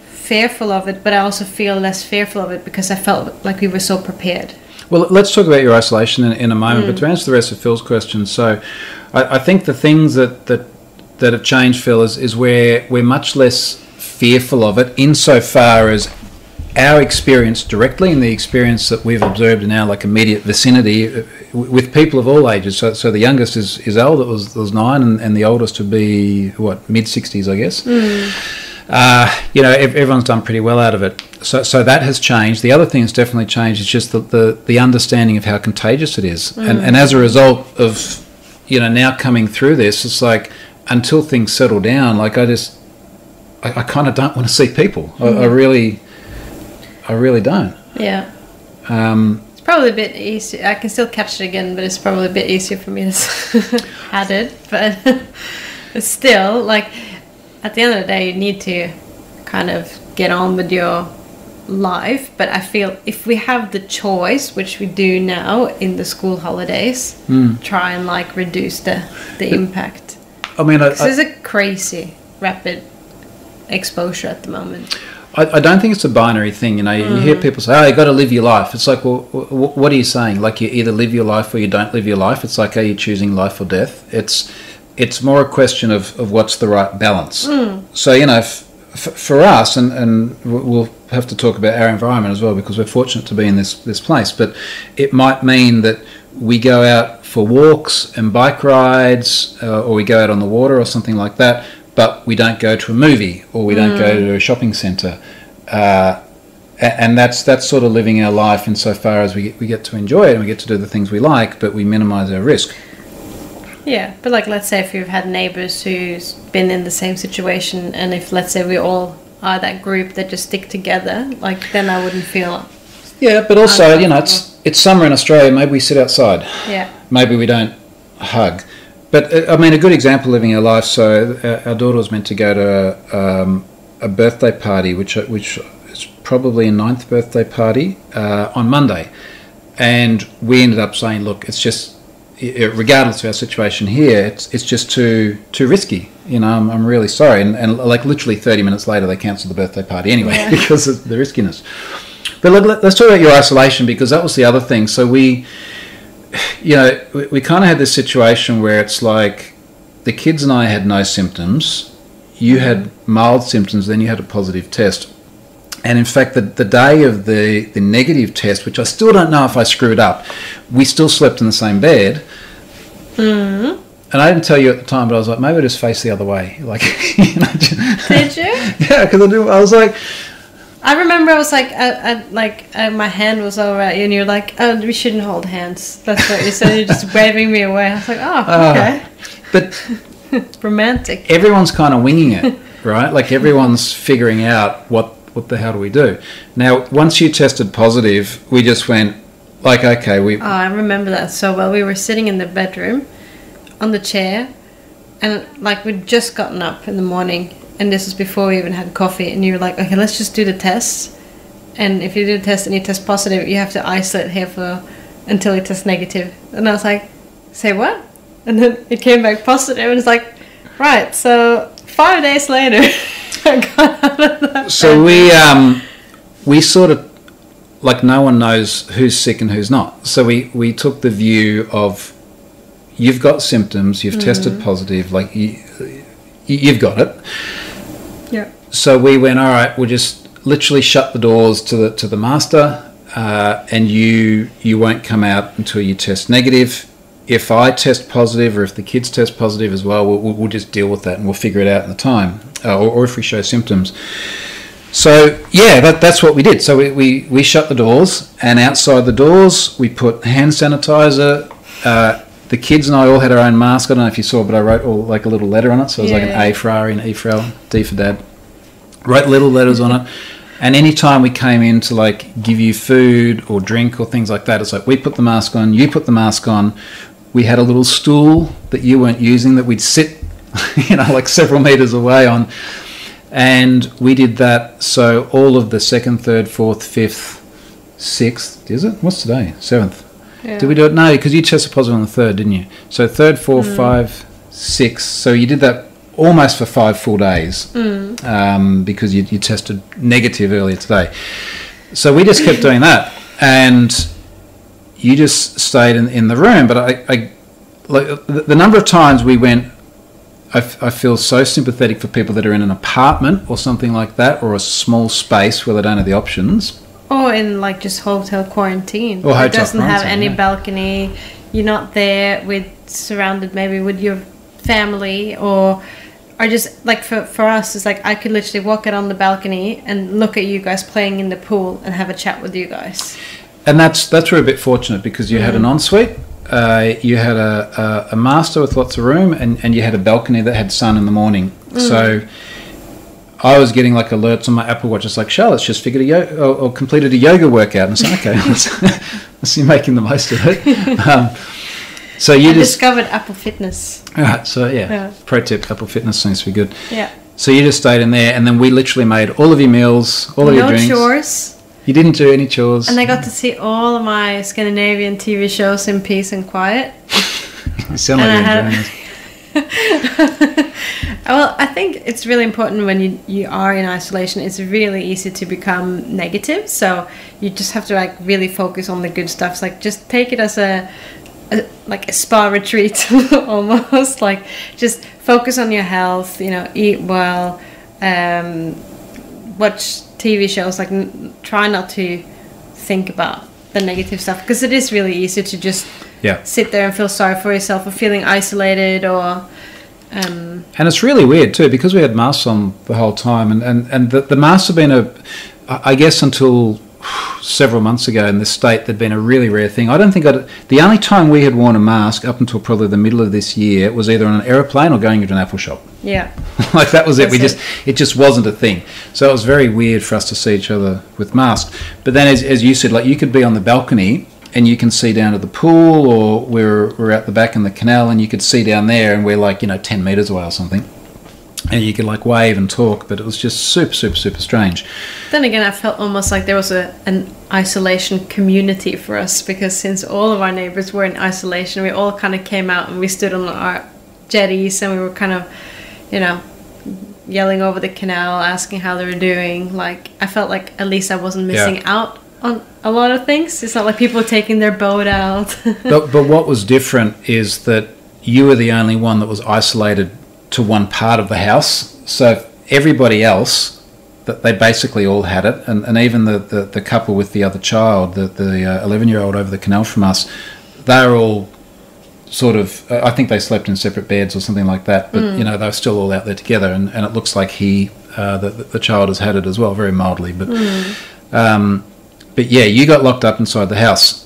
fearful of it, but I also feel less fearful of it because I felt like we were so prepared. Well, let's talk about your isolation in, in a moment. But to answer the rest of Phil's question, so I, I think the things that, that that have changed, Phil, is, is where we're much less fearful of it insofar as our experience directly and the experience that we've observed in our like immediate vicinity uh, with people of all ages. So, so the youngest is, is old, it was, it was nine, and, and the oldest would be, what, mid 60s, I guess. Uh, you know, everyone's done pretty well out of it. So, so that has changed. The other thing that's definitely changed is just the, the, the understanding of how contagious it is. And, and as a result of, you know, now coming through this, it's like until things settle down, like I just, I, I kind of don't want to see people. I, I really, I really don't. Yeah. Um, It's probably a bit easier. I can still catch it again, but it's probably a bit easier for me to had it. But still, like at the end of the day, you need to kind of get on with your life. But I feel if we have the choice, which we do now in the school holidays, hmm. try and like reduce the the impact. I mean, I, 'Cause is a crazy rapid exposure at the moment. I, I don't think it's a binary thing. You know, you hear hmm. people say, "Oh, you got to live your life." It's like, well, what are you saying? Like, you either live your life or you don't live your life. It's like, are you choosing life or death? It's it's more a question of, of what's the right balance. So you know, f- f- for us, and and we'll have to talk about our environment as well because we're fortunate to be in this this place. But it might mean that we go out for walks and bike rides, uh, or we go out on the water or something like that. But we don't go to a movie, or we don't go to a shopping centre, uh, and that's that's sort of living our life insofar as we get, we get to enjoy it and we get to do the things we like, but we minimise our risk. Yeah, but like let's say if you've had neighbors who's been in the same situation, and if let's say we all are that group that just stick together, like then I wouldn't feel. Yeah, but also you know it's it's summer in Australia. Maybe we sit outside. Yeah. Maybe we don't hug. But uh, I mean, a good example living our life. So uh, our daughter was meant to go to um, a birthday party, which which is probably a ninth birthday party uh, on Monday, and we ended up saying, look, it's just regardless of our situation here, it's it's just too too risky. You know, I'm, I'm really sorry. And, and like literally 30 minutes later, they cancelled the birthday party anyway because of the riskiness. But look, let, let's talk about your isolation because that was the other thing. So we, you know, we, we kind of had this situation where it's like the kids and I had no symptoms. You had mild symptoms, then you had a positive test. And in fact, the, the day of the, the negative test, which I still don't know if I screwed up, we still slept in the same bed. And I didn't tell you at the time, but I was like, maybe I just face the other way. Like, you know, just- Did you? yeah, because I, I was like, I remember I was like, I, I, like uh, my hand was over at you, and you're like, oh, we shouldn't hold hands. That's what you said. You're just waving me away. I was like, oh, Ah. okay, but romantic. everyone's kind of winging it, right? Like everyone's figuring out what what the hell do we do. Now, once you tested positive, we just went like, okay, we Oh, I remember that so well. We were sitting in the bedroom on the chair, and like we'd just gotten up in the morning, and this was before we even had coffee. And you were like, okay, let's just do the test. And if you do the test and you test positive, you have to isolate here for until you test negative. And I was like, say what? And then it came back positive, and it's like, right. So five days later, Got out of that. so we um we sort of like no one knows who's sick and who's not. So we we took the view of you've got symptoms, you've tested positive, like you, you you've got it. Yeah. so we went all right we'll just literally shut the doors to the to the master uh, and you you won't come out until you test negative if i test positive or if the kids test positive as well we'll, we'll just deal with that and we'll figure it out in the time uh, or, or if we show symptoms so yeah that, that's what we did so we, we, we shut the doors and outside the doors we put hand sanitizer uh, the kids and I all had our own mask. I don't know if you saw, but I wrote all like a little letter on it. So it was like an A for Ari and E for Elle, D for Dad. Wrote little letters on it. And anytime we came in to like give you food or drink or things like that, it's like we put the mask on, you put the mask on. We had a little stool that you weren't using that we'd sit you know, like several meters away on. And we did that. So all of the second, third, fourth, fifth, sixth, is it? What's today? Seventh. Yeah. Did we do it? No, because you tested positive on the third, didn't you? So third, fourth, Mm. five, six. So you did that almost for five full days Mm. um, because you, you tested negative earlier today. So we just kept doing that, and you just stayed in, in the room. But I, I like the, the number of times we went. I, f- I feel so sympathetic for people that are in an apartment or something like that, or a small space where they don't have the options. Or in like just hotel quarantine. Or It doesn't have any yeah. balcony. You're not there with surrounded maybe with your family or or just like for, for us it's like I could literally walk out on the balcony and look at you guys playing in the pool and have a chat with you guys. And that's that's where we're a bit fortunate because you had an ensuite, uh, you had a, a, a master with lots of room, and, and you had a balcony that had sun in the morning. So I was getting like alerts on my Apple Watch. It's like Charlotte's just figured a yo- or, or completed a yoga workout, and it's like okay, I see you making the most of it. Um, so you just discovered Apple Fitness. Alright, so yeah, Yeah. pro tip: Apple Fitness seems to be good. Yeah. So you just stayed in there, and then we literally made all of your meals, all of your no drinks. chores. You didn't do any chores. And I got to see all of my Scandinavian TV shows in peace and quiet. you sound like and you're enjoying this. well, I think it's really important when you, you are in isolation. It's really easy to become negative. So you just have to like really focus on the good stuff. It's like just take it as a, a like a spa retreat almost. Like just focus on your health. You know, eat well, um, watch TV shows. Like n- try not to think about the negative stuff because it is really easy to just Yeah. sit there and feel sorry for yourself or feeling isolated or um, And it's really weird too because we had masks on the whole time, and and and the, the masks have been a, I guess until several months ago in this state, they'd been a really rare thing. I don't think I'd, the only time we had worn a mask up until probably the middle of this year was either on an aeroplane or going into an Apple shop. yeah like that was it. We That's just it just wasn't a thing. So it was very weird for us to see each other with masks. But then, as, as you said, like you could be on the balcony and you can see down to the pool, or we're we're out the back in the canal and you could see down there, and we're like you know ten meters away or something, and you could like wave and talk. But it was just super super super strange. then again i felt almost like there was a an isolation community for us because since all of our neighbors were in isolation we all kind of came out and we stood on our jetties and we were kind of you know yelling over the canal asking how they were doing like i felt like at least i wasn't Yeah. missing out on a lot of things it's not like people were taking their boat out but but what was different is that you were the only one that was isolated to one part of the house. So everybody else, that they basically all had it, and, and even the, the, the couple with the other child, the the eleven year old over the canal from us, they're all sort of. I think they slept in separate beds or something like that. But you know they were still all out there together, and, and it looks like he uh, the the child has had it as well, very mildly, but. Um, but yeah, you got locked up inside the house.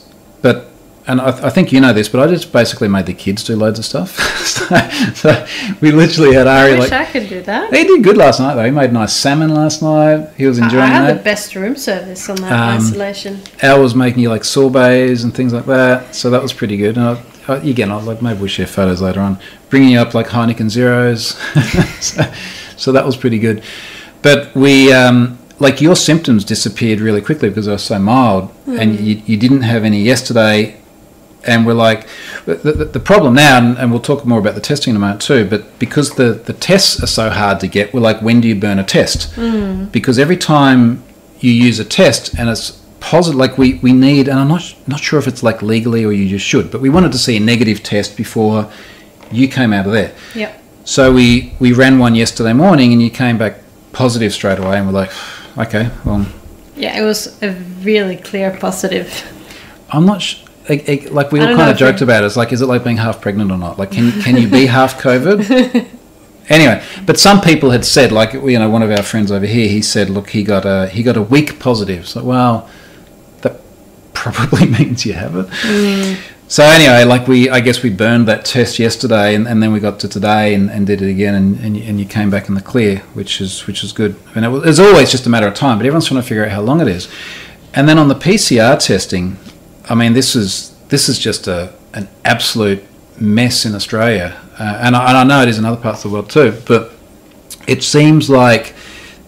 And I, I think you know this, but I just basically made the kids do loads of stuff. so, so we literally had i Ari wish like i could do that he did good last night though. He made nice salmon last night. He was I- enjoying I had the best room service on that Um, isolation Al was making you like sorbets and things like that, so that was pretty good. And I, I, again, I'll like maybe we'll share photos later on, bringing you up like Heineken zeros, so, so that was pretty good. But we, um, like your symptoms disappeared really quickly because they were so mild, and you, you didn't have any yesterday. And we're like, the, the, the problem now, and, and we'll talk more about the testing in a moment too, but because the, the tests are so hard to get, we're like, when do you burn a test? Mm. Because every time you use a test and it's positive, like we, we need, and I'm not, not sure if it's like legally or you just should, but we wanted to see a negative test before you came out of there. yep So we, we ran one yesterday morning and you came back positive straight away, and we're like, okay, well, yeah it was a really clear positive I'm not sh- like, like- like we all kind of joked about it. It's like, is it like being half pregnant or not? Like, can can you be half COVID? Anyway, but some people had said, like you know, one of our friends over here, he said, look, he got a he got a weak positive. So well, that probably means you have it. So anyway, like we, I guess we burned that test yesterday, and, and then we got to today and, and did it again, and, and, you, and you came back in the clear, which is which is good. I mean, it was, it's always just a matter of time, but everyone's trying to figure out how long it is. And then on the PCR testing, I mean, this is this is just a an absolute mess in Australia. uh, and, I, and I know it is in other parts of the world too. But it seems like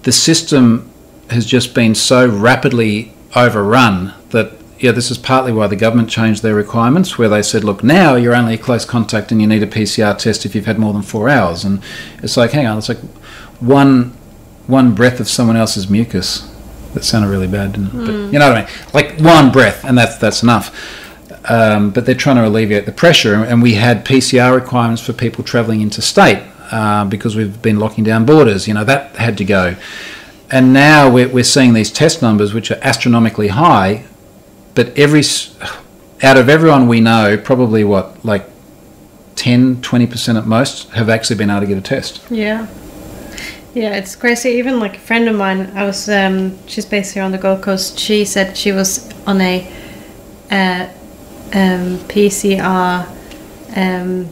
the system has just been so rapidly overrun that yeah, this is partly why the government changed their requirements, where they said, look, now you're only a close contact and you need a PCR test if you've had more than four hours. And it's like, hang on, it's like one one breath of someone else's mucus. That sounded really bad, didn't it? But you know what I mean? Like one breath, and that's that's enough. Um, but they're trying to alleviate the pressure, and we had PCR requirements for people travelling interstate uh, because we've been locking down borders. You know that had to go, and now we're, we're seeing these test numbers which are astronomically high, but every out of everyone we know, probably what like 10, 20 percent at most have actually been able to get a test. Yeah. Yeah, it's crazy. Even like a friend of mine, I was, um, she's based here on the Gold Coast. She said she was on a uh, um, PCR, um,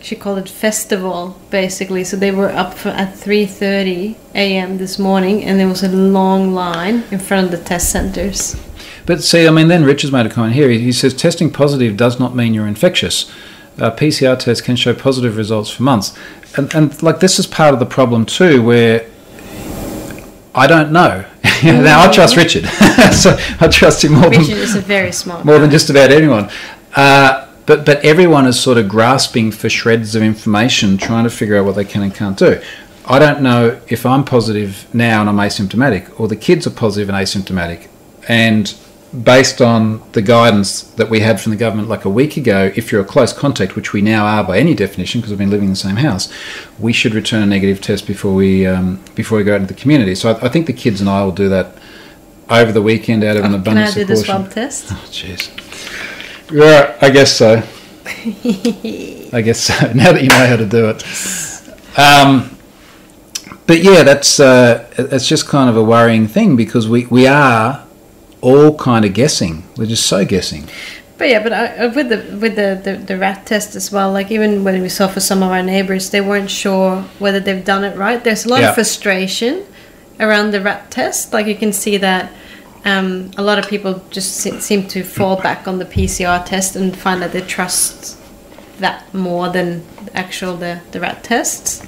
she called it festival, basically. So they were up for, at 3.30 a.m. this morning, and there was a long line in front of the test centers. But see, I mean, then Rich has made a comment here. He he says testing positive does not mean you're infectious. Uh, PCR tests can show positive results for months, and and like this is part of the problem too, where I don't know. now I trust Richard, so I trust him more Richard than is a very smart more than just about anyone. Uh, but but everyone is sort of grasping for shreds of information, trying to figure out what they can and can't do. I don't know if I'm positive now and I'm asymptomatic, or the kids are positive and asymptomatic. And based on the guidance that we had from the government like a week ago, if you're a close contact, which we now are by any definition because we've been living in the same house, we should return a negative test before we um, before we go out into the community. So I, I think the kids and I will do that over the weekend out of an Can I abundance do of the caution. swab test? Oh, jeez. Yeah, I guess so. I guess so. Now that you know how to do it. Um, but yeah, that's uh, it's just kind of a worrying thing because we, we are all kind of guessing. We're just so guessing. But yeah, but I, uh, with the with the, the the rat test as well, like even when we saw for some of our neighbors, they weren't sure whether they've done it right. There's a lot Yeah. of frustration around the rat test. Like you can see that um, a lot of people just se- seem to fall back on the PCR test and find that they trust that more than the actual the, the rat tests.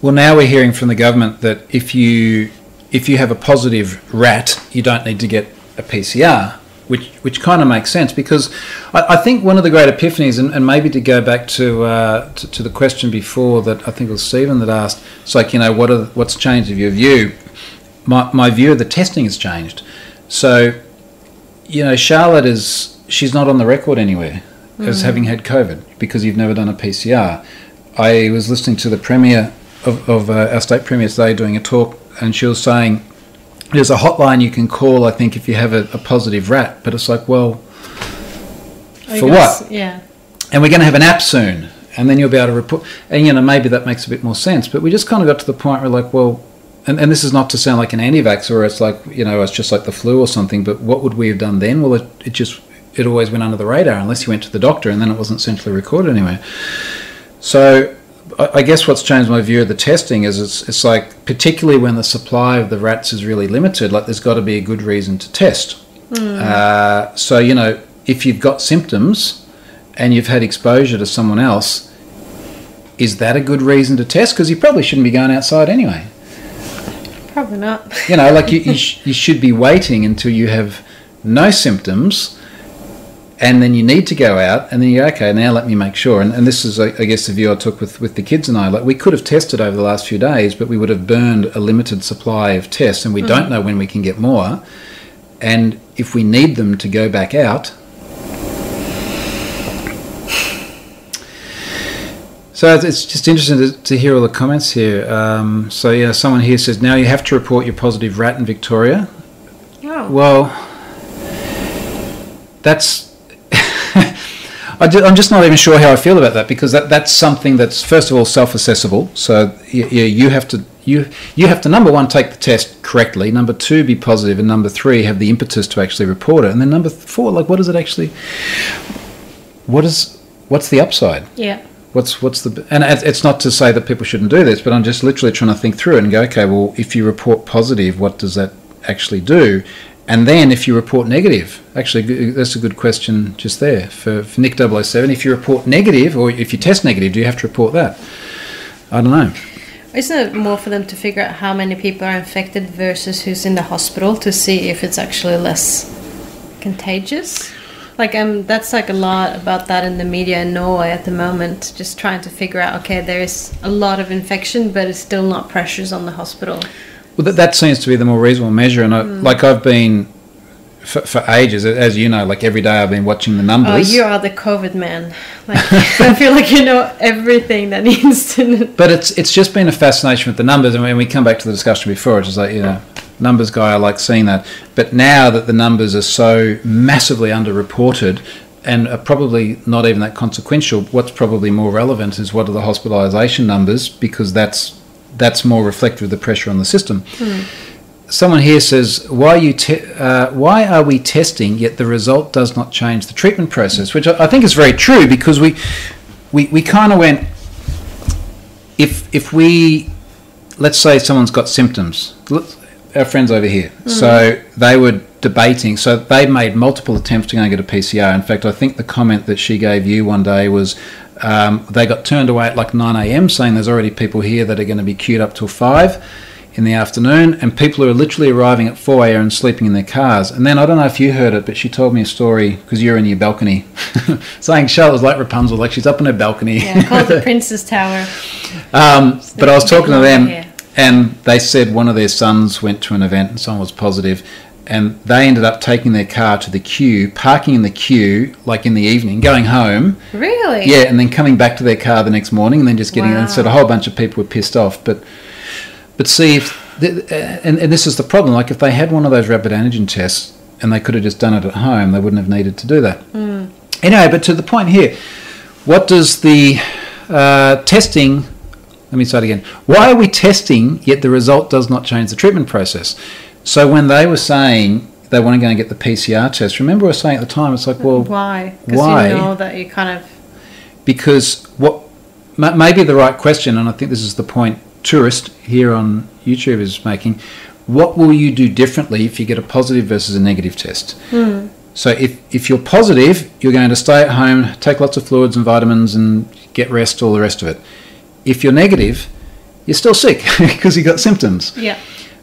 Well, now we're hearing from the government that if you if you have a positive rat, you don't need to get a PCR, which which kind of makes sense because I, I think one of the great epiphanies, and, and maybe to go back to, uh, to to the question before that I think it was Stephen that asked, it's like you know what are, what's changed of your view? My my view of the testing has changed. So, you know, Charlotte is she's not on the record anywhere as having had COVID because you've never done a PCR. I was listening to the premier of, of uh, our state premier today doing a talk, and she was saying there's a hotline you can call. I think if you have a, a positive rat, but it's like, well, for what? s- Yeah. and we're going to have an app soon, and then you'll be able to report. And you know, maybe that makes a bit more sense. But we just kind of got to the point where, like, well, and, and this is not to sound like an anti-vaxxer, or it's like you know, it's just like the flu or something. But what would we have done then? Well, it, it just it always went under the radar unless you went to the doctor, and then it wasn't centrally recorded anywhere. So. I I guess what's changed my view of the testing is it's, it's like particularly when the supply of the rats is really limited, like there's got to be a good reason to test. Uh, so you know, if you've got symptoms and you've had exposure to someone else, is that a good reason to test? Because you probably shouldn't be going outside anyway. Probably not. You know, like you, you, sh- you should be waiting until you have no symptoms and then you need to go out and then you go okay now let me make sure. And, and this is I guess the view I took with, with the kids and I. Like we could have tested over the last few days but we would have burned a limited supply of tests and we don't know when we can get more. And if we need them to go back out so it's- it's just interesting to, to hear all the comments here. Um, so yeah someone here says now you have to report your positive rat in Victoria. Oh. well, that's. I I'm just not even sure how I feel about that because that, that's something that's first of all self-assessable. So you, you have to you you have to number one take the test correctly, number two be positive, and number three have the impetus to actually report it, and then number four like what does it actually? What is what's the upside? Yeah. What's what's the and it's not to say that people shouldn't do this, but I'm just literally trying to think through it and go, okay, well, if you report positive, what does that actually do? And then if you report negative, actually, that's a good question just there for, for Nick 007. If you report negative or if you test negative, do you have to report that? I don't know. Isn't it more for them to figure out how many people are infected versus who's in the hospital to see if it's actually less contagious? Like um, that's like a lot about that in the media in Norway at the moment. Just trying to figure out, okay, there is a lot of infection, but it's still not pressures on the hospital. Well, that, that seems to be the more reasonable measure. And I, mm. like I've been for, for ages, as you know, like every day I've been watching the numbers. Oh, you are the COVID man. Like I feel like you know everything that needs to. But it's it's just been a fascination with the numbers, and when we come back to the discussion before, it's just like you know, numbers guy, I like seeing that. But now that the numbers are so massively underreported and are probably not even that consequential, what's probably more relevant is what are the hospitalisation numbers because that's that's more reflective of the pressure on the system. Someone here says, "Why are you? Te- uh, why are we testing yet the result does not change the treatment process?" Which I, I think is very true because we we, we kind of went if if we let's say someone's got symptoms our friends over here so they were debating so they made multiple attempts to go and get a pcr in fact i think the comment that she gave you one day was um, they got turned away at like 9am saying there's already people here that are going to be queued up till 5 in the afternoon and people who are literally arriving at 4am and sleeping in their cars and then i don't know if you heard it but she told me a story because you're in your balcony saying Charlotte's like rapunzel like she's up in her balcony Yeah, called the Princess Tower. um, but I was talking to them, Yeah. and they said one of their sons went to an event and someone was positive, and they ended up taking their car to the queue, parking in the queue, like in the evening, going home, Really? yeah, and then coming back to their car the next morning, and then just getting in. And Wow. said a whole bunch of people were pissed off, but but see if, th- and, and this is the problem. Like if they had one of those rapid antigen tests and they could have just done it at home, they wouldn't have needed to do that. Anyway, but to the point here, what does the uh, testing? Let me start again. Why are we testing yet the result does not change the treatment process? So when they were saying they want to go and get the PCR test, remember I was saying at the time, it's like, well, Why? Because why? you know that you kind of. because what ma- maybe the right question, and I think this is the point tourist here on YouTube is making. What will you do differently if you get a positive versus a negative test? Hmm. So if, if you're positive, you're going to stay at home, take lots of fluids and vitamins, and get rest, all the rest of it. If you're negative, you're still sick because you got symptoms. Yeah.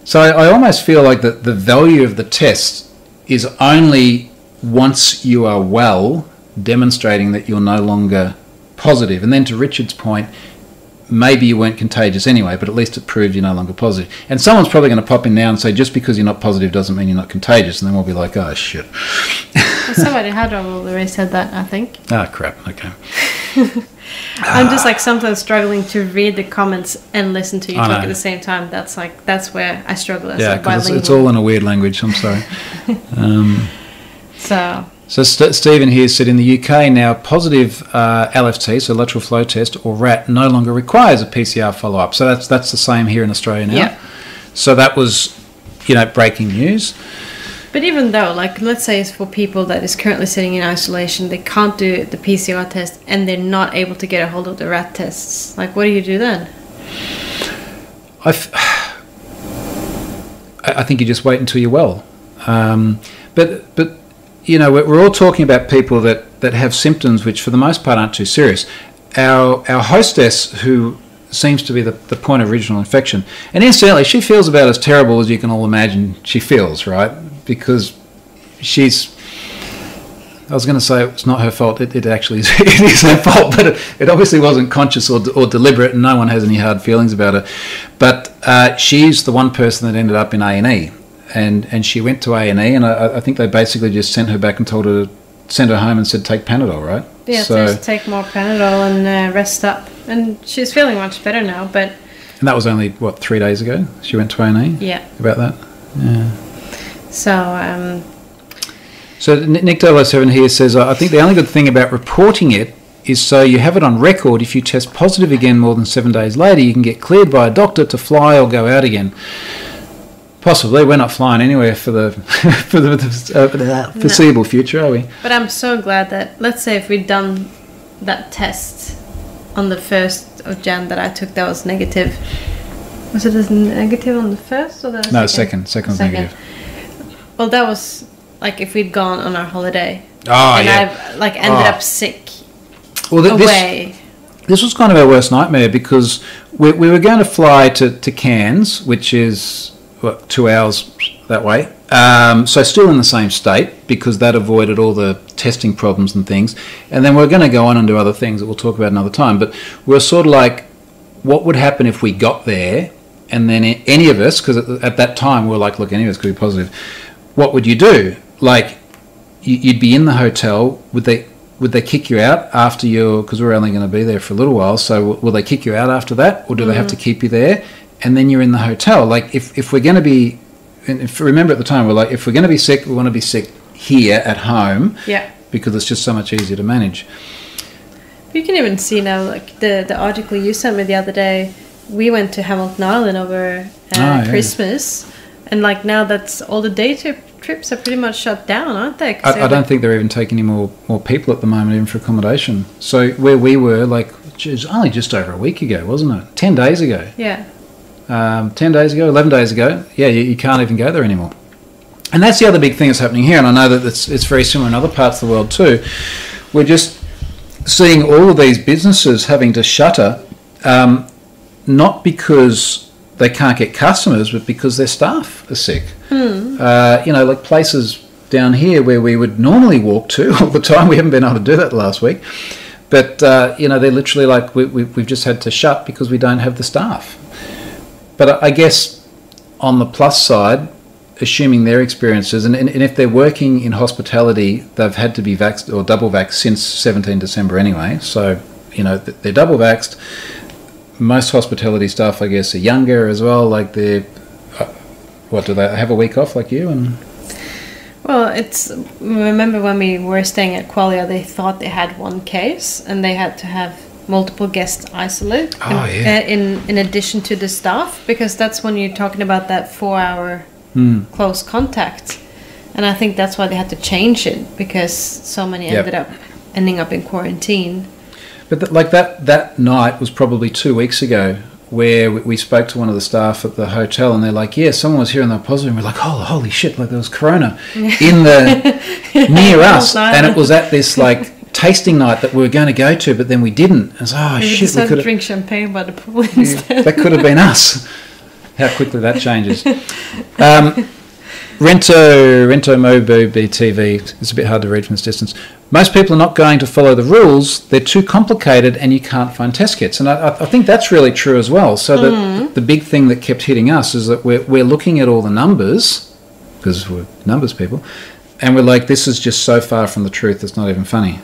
So I, almost feel like that the value of the test is only once you are well, demonstrating that you're no longer positive. And then to Richard's point, maybe you weren't contagious anyway, but at least it proved you're no longer positive. And someone's probably going to pop in now and say, just because you're not positive doesn't mean you're not contagious. And then we'll be like, oh shit. Somebody had already said that, I think. Ah, crap. Okay. I'm just like sometimes struggling to read the comments and listen to you I talk know. at the same time. That's like that's where I struggle as Yeah, because it's, it's all in a weird language. I'm sorry. um, so So St- Stephen here said in the UK now positive uh, LFT, so lateral flow test or RAT, no longer requires a PCR follow up. So that's that's the same here in Australia now. Yeah. So that was, you know, breaking news. But even though, like, let's say it's for people that is currently sitting in isolation, they can't do the PCR test and they're not able to get a hold of the rat tests. Like, what do you do then? I, I think you just wait until you're well. Um, but but you know we're, all talking about people that, that have symptoms which for the most part aren't too serious. Our our hostess who seems to be the, the point of original infection, and incidentally she feels about as terrible as you can all imagine she feels, right? Because she's I was going to say it's not her fault. It, it actually is, it is her fault, but it, it obviously wasn't conscious or, or deliberate, and no one has any hard feelings about her. But uh, she's the one person that ended up in A and E, and and she went to A and E, and I, I think they basically just sent her back and told her to send her home and said take Panadol, right? Yeah, So just take more Panadol and uh, rest up. And she's feeling much better now, but and that was only what three days ago. She went to A and E yeah. about that. Yeah. So, um, So N- Nick 007 here says, I think the only good thing about reporting it is so you have it on record. If you test positive again more than seven days later, you can get cleared by a doctor to fly or go out again. Possibly, we're not flying anywhere for the for the uh, foreseeable future, are we? but I'm so glad that, let's say if we'd done that test on the 1st of Jan that I took that was negative. Was it as negative on the 1st or the No, second, second was negative. Well, that was like if we'd gone on our holiday Oh and yeah. I've like ended up sick Well, th- this, away. this was kind of our worst nightmare because we, we were going to fly to, to Cairns, which is what, two hours that way. Um, so still in the same state because that avoided all the testing problems and things. And then we're going to go on and do other things that we'll talk about another time. But we're sort of like, what would happen if we got there and then any of us, because at, at that time we are like, look, any of us could be positive. What would you do? Like, you- you'd be in the hotel. Would they would they kick you out after your? Because we're only going to be there for a little while. So will they kick you out after that, or do they have to keep you there? And then you're in the hotel. Like if if we're going to be, and if remember at the time we're like, if we're going to be sick, we want to be sick here at home Yeah. because it's just so much easier to manage. You can even see now, like the the article you sent me the other day. We went to Hamilton Island over uh, Ah, yeah. Christmas, and like now that's all the day trip trips are pretty much shut down, aren't they? I, I don't like- think they're even taking any more more people at the moment, even for accommodation. So where we were, like, it was only just over a week ago, wasn't it? Ten days ago. Yeah. um, 10 days ago, 11 days ago, yeah, you, you can't even go there anymore. And that's the other big thing that's happening here, and I know that it's, it's very similar in other parts of the world too. We're just seeing all of these businesses having to shutter, um, not because they can't get customers, but because their staff are sick. Uh, you know, like places down here where we would normally walk to all the time, we haven't been able to do that last week. But, uh, you know, they're literally like, we, we, we've just had to shut because we don't have the staff. But I- I guess on the plus side, assuming their experiences, and, and, and if they're working in hospitality, they've had to be vaxxed or double vaxxed since 17 December anyway. So, you know, they're double vaxxed. Most hospitality staff, I guess, are younger as well. Like they're, uh, what do they have a week off like you? And Well, it's remember when we were staying at Qualia, they thought they had one case, and they had to have multiple guests isolate. Oh, in, yeah. uh, in in addition to the staff, because that's when you're talking about that four-hour Hmm. close contact, and I think that's why they had to change it because so many Yep. ended up ending up in quarantine. But th- like that that night was probably two weeks ago, where we, we spoke to one of the staff at the hotel, and they're like, "Yeah, someone was here and they're positive." And we're like, "Oh, holy shit! Like there was corona in the near us, and it was at this like tasting night that we were going to go to, but then we didn't. And oh shit, we could drink champagne by the pool instead. that could have been us. How quickly that changes. Um, Rento, Rento Mobo BTV. It's a bit hard to read from this distance. Most people are not going to follow the rules. They're too complicated, and you can't find test kits. And I, I- think that's really true as well. So the mm-hmm. the big thing that kept hitting us is that we're we're looking at all the numbers because we're numbers people, and we're like, this is just so far from the truth. It's not even funny.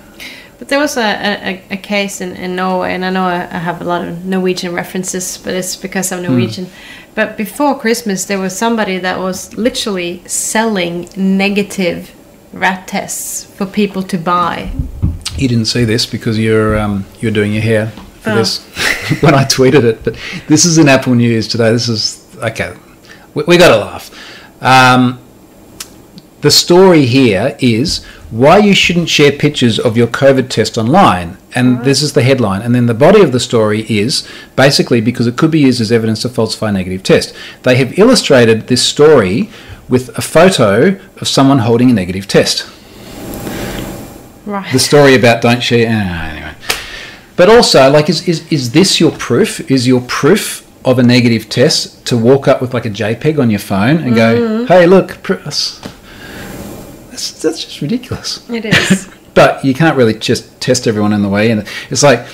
But there was a, a, a case in, in Norway, and I know I, I have a lot of Norwegian references, but it's because I'm hmm. Norwegian. But before Christmas, there was somebody that was literally selling negative rat tests for people to buy. You didn't see this because you're um, you're doing your hair for Oh. this when I tweeted it. But this is in Apple News today. This is okay. We, we got to laugh. Um, the story here is why you shouldn't share pictures of your COVID test online. And this is the headline. And then the body of the story is basically because it could be used as evidence to falsify a negative test. They have illustrated this story with a photo of someone holding a negative test Right. the story about don't share. Uh, anyway, but also like, is, is is this your proof? Is your proof of a negative test to walk up with like a JPEG on your phone and go, "Hey, look, pr- that's that's that's just ridiculous." It is. But you can't really just test everyone in the way in. It's like,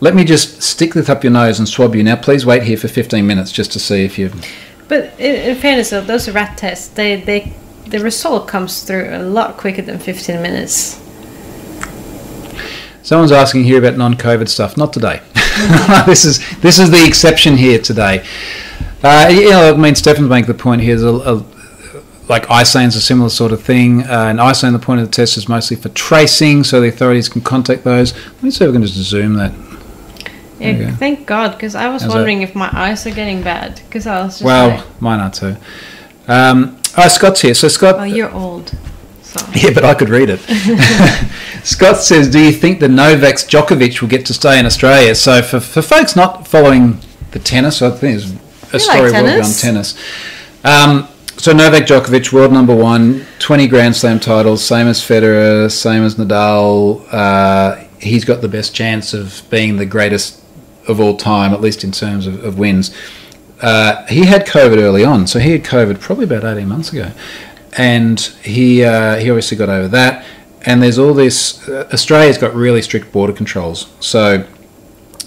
let me just stick this up your nose and swab you. Now, please wait here for 15 minutes just to see if you. But in, in fairness, though, those rat tests, they, they the result comes through a lot quicker than 15 minutes. Someone's asking here about non-COVID stuff. Not today. this is this is the exception here today. Uh, you know, I mean, Stefan's making the point here. A, a, like ISAN's a similar sort of thing. Uh, and ISAN, the point of the test is mostly for tracing, so the authorities can contact those. Let me see if we can just zoom that. Yeah, Okay. Thank God, because I was How's wondering if my eyes are getting bad. Because I was just Well, like, mine are too. Um, oh, Scott's here. So Scott, oh, you're old. So. Yeah, but I could read it. Scott says, "Do you think the Novak Djokovic will get to stay in Australia?" So, for, for folks not following the tennis, I think there's a You story like on tennis? tennis. Um, so Novak Djokovic, world number one, 20 Grand Slam titles, same as Federer, same as Nadal. Uh, he's got the best chance of being the greatest of all time, at least in terms of, of wins. Uh, he had COVID early on, so he had COVID probably about 18 months ago. And he, uh, he obviously got over that. And there's all this, uh, Australia's got really strict border controls. So,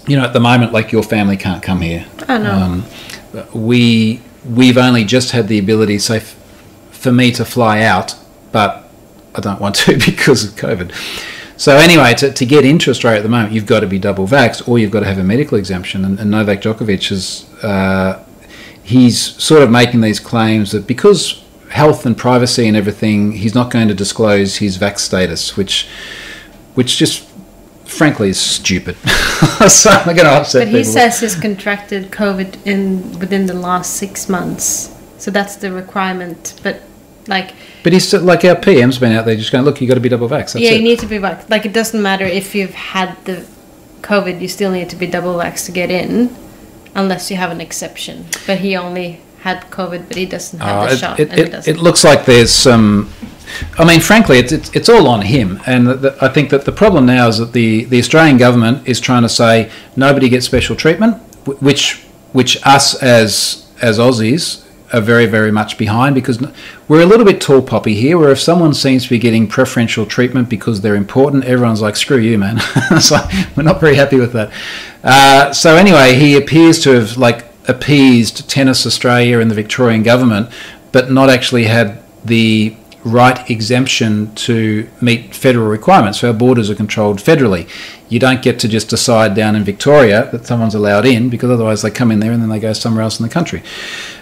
you know, at the moment, like your family can't come here. Oh no. Um, we we've only just had the ability, say, f- for me to fly out, but I don't want to because of COVID. So anyway, to, to get into Australia at the moment, you've got to be double vaxxed or you've got to have a medical exemption. And, and Novak Djokovic is uh, he's sort of making these claims that because health and privacy and everything, he's not going to disclose his vax status, which which just frankly is stupid. so I'm going to upset But he people. says he's contracted COVID in within the last six months, so that's the requirement. But like, But he's like our PM's been out there just going, look, you got to be double vaxxed. That's yeah, it. you need to be vaxxed. Like, it doesn't matter if you've had the COVID, you still need to be double vaxxed to get in, unless you have an exception. But he only had COVID, but he doesn't have Uh, the it, shot, it, and it, doesn't. it looks like there's some. I mean, frankly, it's, it's, it's all on him. And the, the, I think that the problem now is that the, the Australian government is trying to say nobody gets special treatment, which, which us as, as Aussies are very, very much behind because we're a little bit tall poppy here, where if someone seems to be getting preferential treatment because they're important, everyone's like, screw you, man. so we're not very happy with that. Uh, so anyway, he appears to have like appeased Tennis Australia and the Victorian government, but not actually had the right exemption to meet federal requirements. So our borders are controlled federally. You don't get to just decide down in Victoria that someone's allowed in because otherwise they come in there and then they go somewhere else in the country.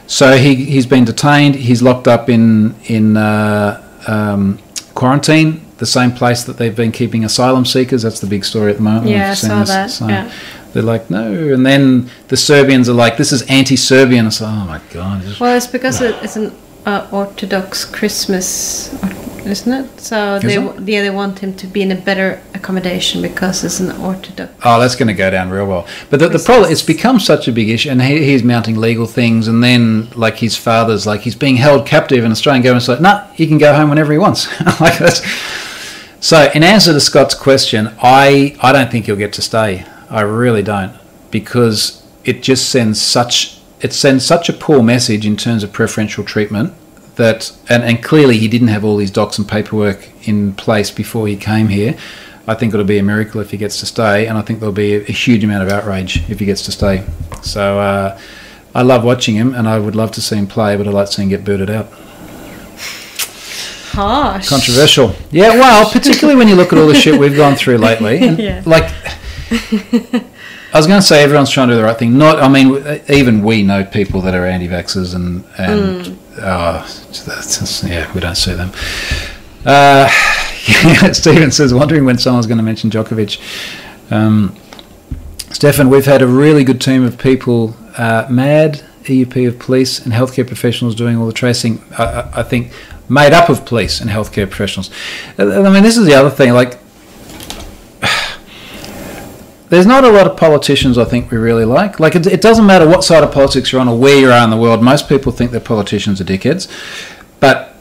So he, he's been detained. He's locked up in in uh, um, quarantine, the same place that they've been keeping asylum seekers. That's the big story at the moment. Yeah, I saw that, So yeah. They're like, no. And then the Serbians are like, this is anti-Serbian. It's like, oh my god. Well, it's because it, it's an uh, Orthodox Christmas, isn't it? So Is they it? yeah they want him to be in a better accommodation because it's an Orthodox. Oh, that's going to go down real well. But the, the problem, it's become such a big issue, and he, he's mounting legal things, and then like his father's like he's being held captive, and Australian government's like, nah, he can go home whenever he wants. like that's. So, in answer to Scott's question, I I don't think he'll get to stay. I really don't, because it just sends such it sends such a poor message in terms of preferential treatment that and, and clearly he didn't have all his docs and paperwork in place before he came here. I think it'll be a miracle if he gets to stay, and I think there'll be a, a huge amount of outrage if he gets to stay. So uh, I love watching him, and I would love to see him play, but I'd like to see him get booted out. Harsh. Controversial. Yeah, well, particularly when you look at all the shit we've gone through lately. And, Yeah. Like, I was going to say everyone's trying to do the right thing. Not, I mean, even we know people that are anti-vaxxers, and and that's yeah, we don't see them. Uh, Stephen says, wondering when someone's going to mention Djokovic. Um, Stefan, we've had a really good team of people, uh, MAD, EUP of police, and healthcare professionals doing all the tracing. I, I, I think made up of police and healthcare professionals. Uh, I mean, this is the other thing. Like, there's not a lot of politicians I think we really like. Like, it, it doesn't matter what side of politics you're on or where you are in the world. Most people think that politicians are dickheads, but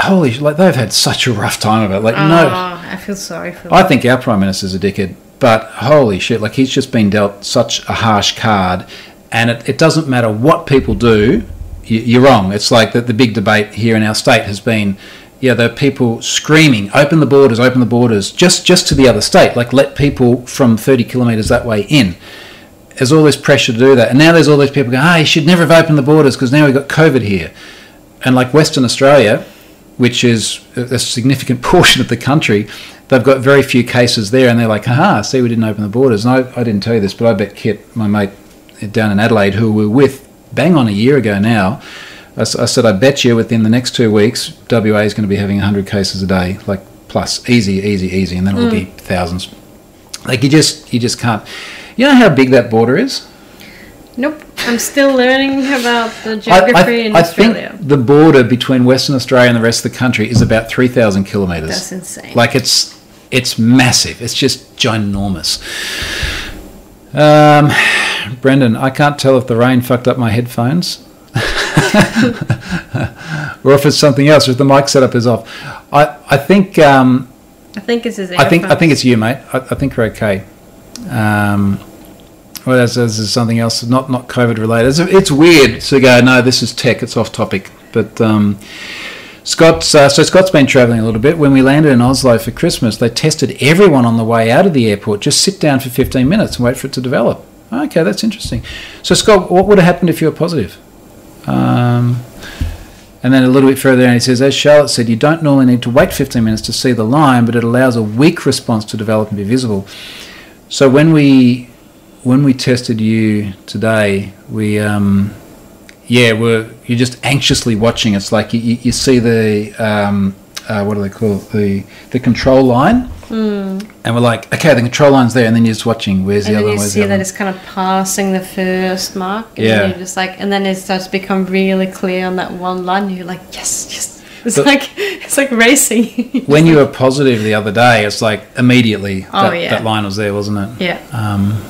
holy, like they've had such a rough time of it. Like, no. Ah, I feel sorry for I think our prime minister's a dickhead, but holy shit, like he's just been dealt such a harsh card, and it, it doesn't matter what people do, you, you're wrong. It's like that the big debate here in our state has been, yeah, there are people screaming, "Open the borders, open the borders," just just to the other state, like let people from 30 kilometres that way in. There's all this pressure to do that, and now there's all these people going, "Ah, you should never have opened the borders because now we've got COVID here," and like Western Australia, which is a significant portion of the country, they've got very few cases there, and they're like, "Haha, see, we didn't open the borders." And I, I didn't tell you this, but I bet Kit, my mate down in Adelaide, who we were with bang on a year ago now, I, I said, "I bet you within the next two weeks, WA is going to be having 100 cases a day, like plus, easy, easy, easy, and then it'll be thousands." Like you just, you just can't. You know how big that border is? Nope. I'm still learning about the I, geography I, in I Australia. think the border between Western Australia and the rest of the country is about 3,000 kilometres. That's insane. Like it's it's massive. It's just ginormous. Um, Brendan, I can't tell if the rain fucked up my headphones. or if it's something else, or if the mic setup is off. I I think um, I think it's his. I think I think it's you, mate. I, I think we're okay. Um, well, there's, there's something else, not not COVID related. It's, it's weird to go. No, this is tech. It's off topic. But um, Scott's uh, so Scott's been travelling a little bit. When we landed in Oslo for Christmas, they tested everyone on the way out of the airport. Just sit down for 15 minutes and wait for it to develop. Okay, that's interesting. So Scott, what would have happened if you were positive? Um, and then a little bit further down, he says, as Charlotte said, you don't normally need to wait 15 minutes to see the line, but it allows a weak response to develop and be visible. So when we when we tested you today, we um, yeah, we're you're just anxiously watching. It's like you, you, see the um, uh, what do they call it? the the control line, and we're like, okay, the control line's there, and then you're just watching. Where's the other one? you see that it's kind of passing the first mark. And Yeah. Then you're just like, and then it starts to become really clear on that one line. You're like, yes, yes. It's But- like it's like racing. When you were positive the other day, it's like immediately Oh, that, yeah. that line was there, wasn't it? yeah, Um,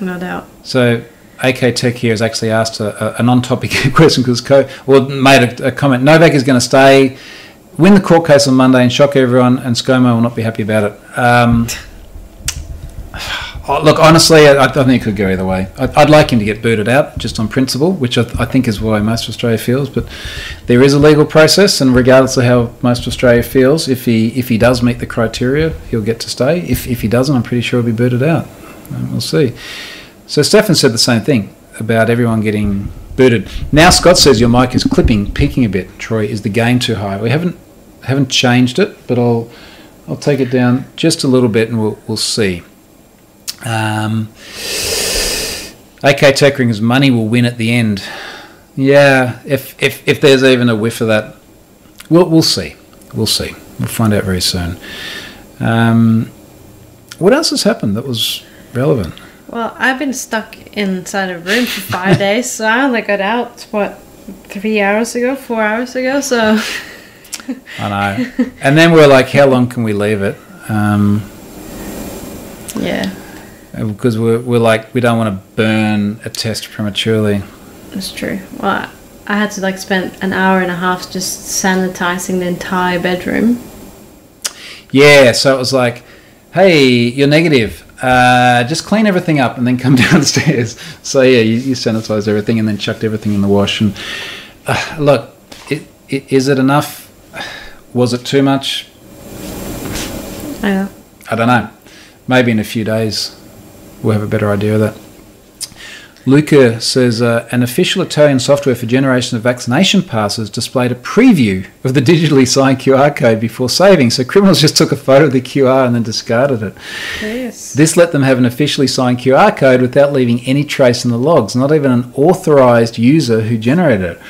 no doubt. So AK Tech here has actually asked a, a, a non-topic question because Co well made a, a comment. Novak is going to stay, win the court case on Monday, and shock everyone, and ScoMo will not be happy about it. Um, oh, look, honestly, I, I think it could go either way. I'd, I'd like him to get booted out just on principle, which I, I think is why most of Australia feels. But there is a legal process, and regardless of how most Australia feels, if he if he does meet the criteria, he'll get to stay. If if he doesn't, I'm pretty sure he'll be booted out. Um, we'll see. So Stefan said the same thing about everyone getting booted. Now Scott says your mic is clipping, peaking a bit. Troy, is the gain too high? We haven't haven't changed it, but I'll I'll take it down just a little bit and we'll we'll see. Um, AK Techring's money will win at the end. Yeah, if if if there's even a whiff of that, we'll we'll see. We'll see. We'll find out very soon. Um, what else has happened that was relevant? Well, I've been stuck inside a room for five days, so I only got out what three hours ago, four hours ago. So I know. and then we're like, how long can we leave it? Um, yeah, because we're, we're like, we don't want to burn a test prematurely. that's true. Well, I had to like spend an hour and a half just sanitizing the entire bedroom. Yeah, so it was like, hey, you're negative. Uh, just clean everything up and then come downstairs. So yeah, you, you sanitized everything and then chucked everything in the wash. And uh, look, it, it, is it enough? Was it too much? I. I don't know. Maybe in a few days we'll have a better idea of that. Luca says uh, an official Italian software for generation of vaccination passes displayed a preview of the digitally signed QR code before saving. So criminals just took a photo of the QR and then discarded it. Yes. This let them have an officially signed QR code without leaving any trace in the logs, not even an authorized user who generated it.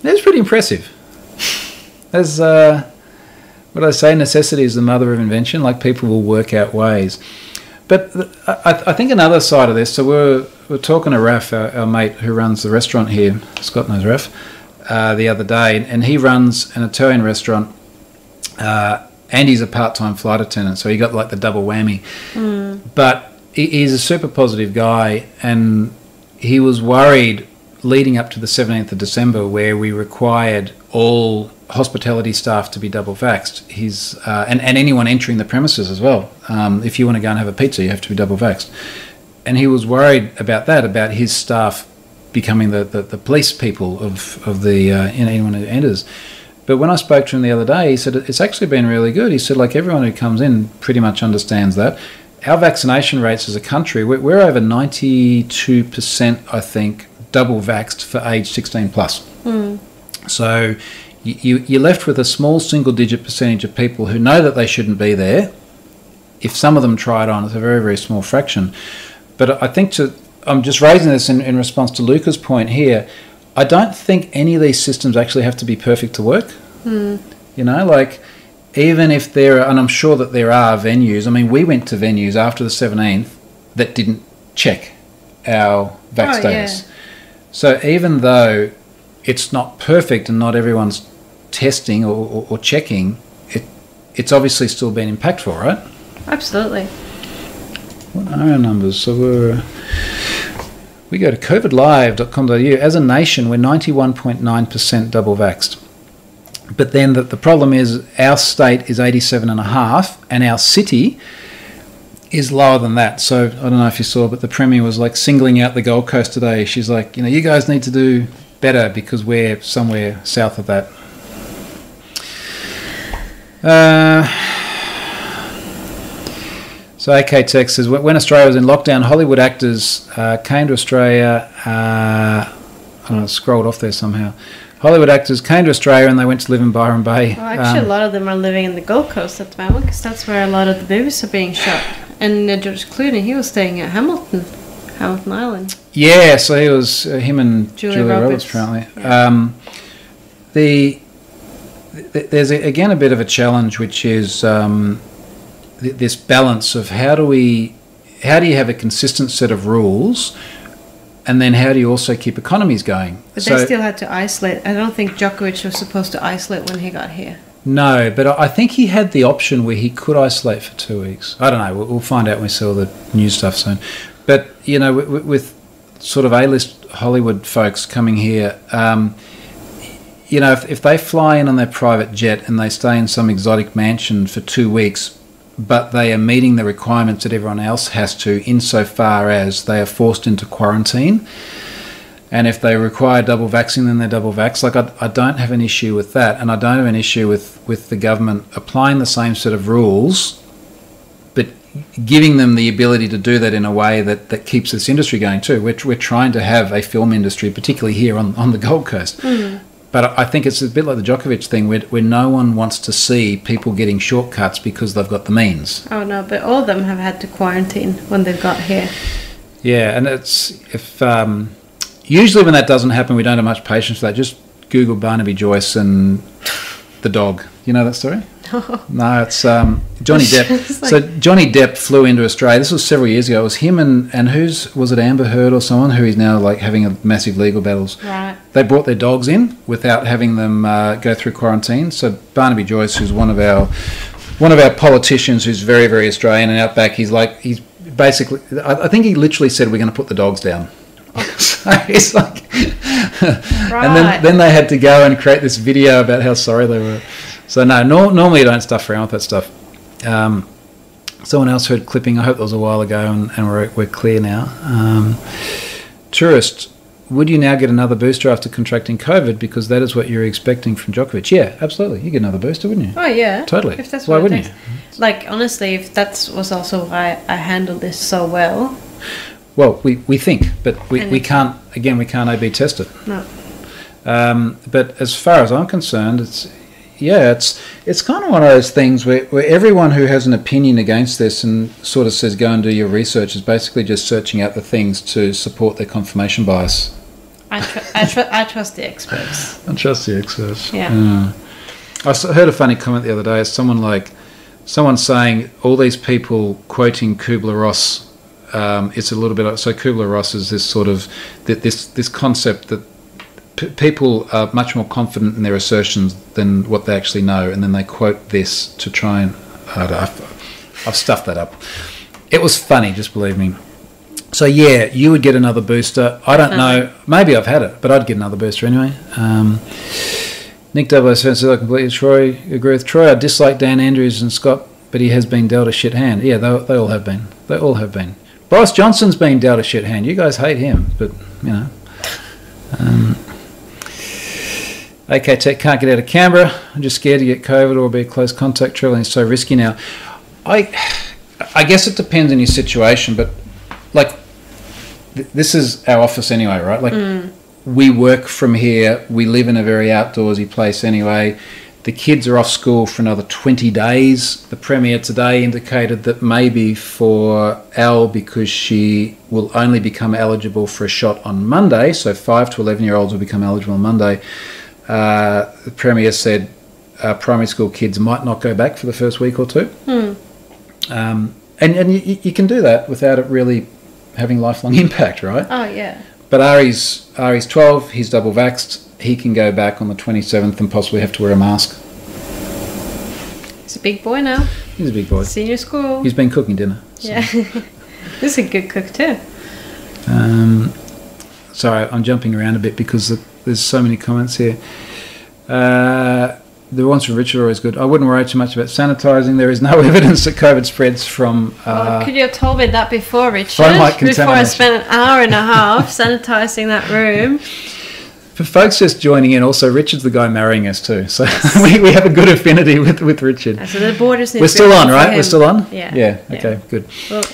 That's pretty impressive. As uh, what I say, necessity is the mother of invention. Like people will work out ways. But I, I think another side of this. So we're we're talking to Raf, our, our mate who runs the restaurant here. Scott knows Raf. Uh, the other day, and he runs an Italian restaurant. Uh, and he's a part-time flight attendant, so he got like the double whammy. But he, he's a super positive guy, and he was worried leading up to the 17th of December, where we required all hospitality staff to be double vaxxed. He's uh, and and anyone entering the premises as well. Um, if you want to go and have a pizza, you have to be double vaxxed. And he was worried about that, about his staff becoming the, the, the police people of of the uh, anyone who enters. But when I spoke to him the other day, he said it's actually been really good. He said like everyone who comes in pretty much understands that. Our vaccination rates as a country, we're, we're over ninety two percent, I think, double vaxxed for age sixteen plus. So you, you, you're left with a small single digit percentage of people who know that they shouldn't be there. If some of them try it on, it's a very, very small fraction. But I think to, I'm just raising this in, in response to Luca's point here. I don't think any of these systems actually have to be perfect to work. Hmm. You know, like even if there are, and I'm sure that there are venues. I mean, we went to venues after the 17th that didn't check our vax Oh, status. So even though it's not perfect and not everyone's testing or, or, or checking, it it's obviously still been impactful, right? Absolutely. What are our numbers? So we're We go to covidlive.com.au. As a nation, we're 91.9% double vaxxed. But then the, the problem is our state is 87.5 and our city is lower than that. So I don't know if you saw, but the Premier was like singling out the Gold Coast today. She's like, you know, you guys need to do better because we're somewhere south of that. Uh, so AK Tech says when Australia was in lockdown, Hollywood actors uh, came to Australia. Uh, I don't know, scrolled off there somehow. Hollywood actors came to Australia and they went to live in Byron Bay. Well, actually, Um, a lot of them are living in the Gold Coast at the moment because that's where a lot of the movies are being shot. And uh, George Clooney, he was staying at Hamilton, Hamilton Island. Yeah, so he was uh, him and Julia Julia, Roberts, Roberts, apparently. yeah. Um, the th- there's again a bit of a challenge, which is um, th- this balance of how do we how do you have a consistent set of rules, and then how do you also keep economies going? But So- they still had to isolate. I don't think Djokovic was supposed to isolate when he got here. No, but I think he had the option where he could isolate for two weeks. I don't know. We'll, we'll find out when we see all the new stuff soon. But you know, with, with sort of A-list Hollywood folks coming here, um, you know, if, if they fly in on their private jet and they stay in some exotic mansion for two weeks, but they are meeting the requirements that everyone else has to, insofar as they are forced into quarantine. And if they require double vaccine, then they're double vax. Like I, I don't have an issue with that, and I don't have an issue with with the government applying the same set of rules, but giving them the ability to do that in a way that, that keeps this industry going too. We're, we're trying to have a film industry, particularly here on, on the Gold Coast. Mm. But I think it's a bit like the Djokovic thing, where, where no one wants to see people getting shortcuts because they've got the means. Oh no, but all of them have had to quarantine when they've got here. Yeah, and it's if um, usually when that doesn't happen, we don't have much patience for that. Just Google Barnaby Joyce and the dog. You know that story? No, it's um, Johnny Depp. It's like- so Johnny Depp flew into Australia. This was several years ago. It was him and and who's was it Amber Heard or someone who is now like having a massive legal battles. Right. They brought their dogs in without having them uh, go through quarantine. So Barnaby Joyce, who's one of our one of our politicians, who's very very Australian and outback, he's like he's basically. I, I think he literally said we're going to put the dogs down. so he's like, and then then they had to go and create this video about how sorry they were. So no, nor normally I don't stuff around with that stuff. Um, someone else heard clipping. I hope that was a while ago, and, and we're we're clear now. Um, tourist, would you now get another booster after contracting COVID because that is what you're expecting from Djokovic? Yeah, absolutely. You get another booster, wouldn't you? Oh yeah. Totally. If that's Why wouldn't takes. Like honestly, if that was also why I handled this so well. Well, we, we think, but we, we can't. Again, we can't A/B test it. No. Um, but as far as I'm concerned, it's yeah, it's it's kind of one of those things where, where everyone who has an opinion against this and sort of says go and do your research is basically just searching out the things to support their confirmation bias. I tr- I, tr- I trust the experts. I trust the experts. Yeah. I s- heard a funny comment the other day. It's someone like someone saying all these people quoting Kubler Ross. Um, it's a little bit like, so Kubler Ross is this sort of this this concept that p- people are much more confident in their assertions than what they actually know, and then they quote this to try and I don't, I've, I've stuffed that up. It was funny, just believe me. So yeah, you would get another booster. I don't know. Maybe I've had it, but I'd get another booster anyway. Um, Nick W. says I completely Troy agree with Troy. I dislike Dan Andrews and Scott, but he has been dealt a shit hand. Yeah, they, they all have been. They all have been. Boris Johnson's been dealt a shit hand. You guys hate him, but you know. Um, AK Tech can't get out of Canberra. I'm just scared to get COVID or be a close contact. Traveling is so risky now. I, I guess it depends on your situation, but like, th- this is our office anyway, right? Like, mm. we work from here. We live in a very outdoorsy place anyway. The kids are off school for another 20 days. The Premier today indicated that maybe for Elle, because she will only become eligible for a shot on Monday, so 5 to 11 year olds will become eligible on Monday. Uh, the Premier said uh, primary school kids might not go back for the first week or two. Um, and and you, you can do that without it really having lifelong impact, right? Oh yeah. But Ari's Ari's twelve. He's double vaxxed. He can go back on the twenty seventh and possibly have to wear a mask. He's a big boy now. He's a big boy. Senior school. He's been cooking dinner. so. yeah. this is a good cook too. Um, sorry, I'm jumping around a bit because the, there's so many comments here. Uh, the ones from Richard are always good. I wouldn't worry too much about sanitising. There is no evidence that COVID spreads from. Uh, could you have told me that before, Richard? Before I spent an hour and a half sanitizing that room. for folks just joining in, also Richard's the guy marrying us too, so we, we have a good affinity with with Richard. So the borders We're still on, right? We're still on. Yeah. Yeah. Yeah. Okay. Good. Well,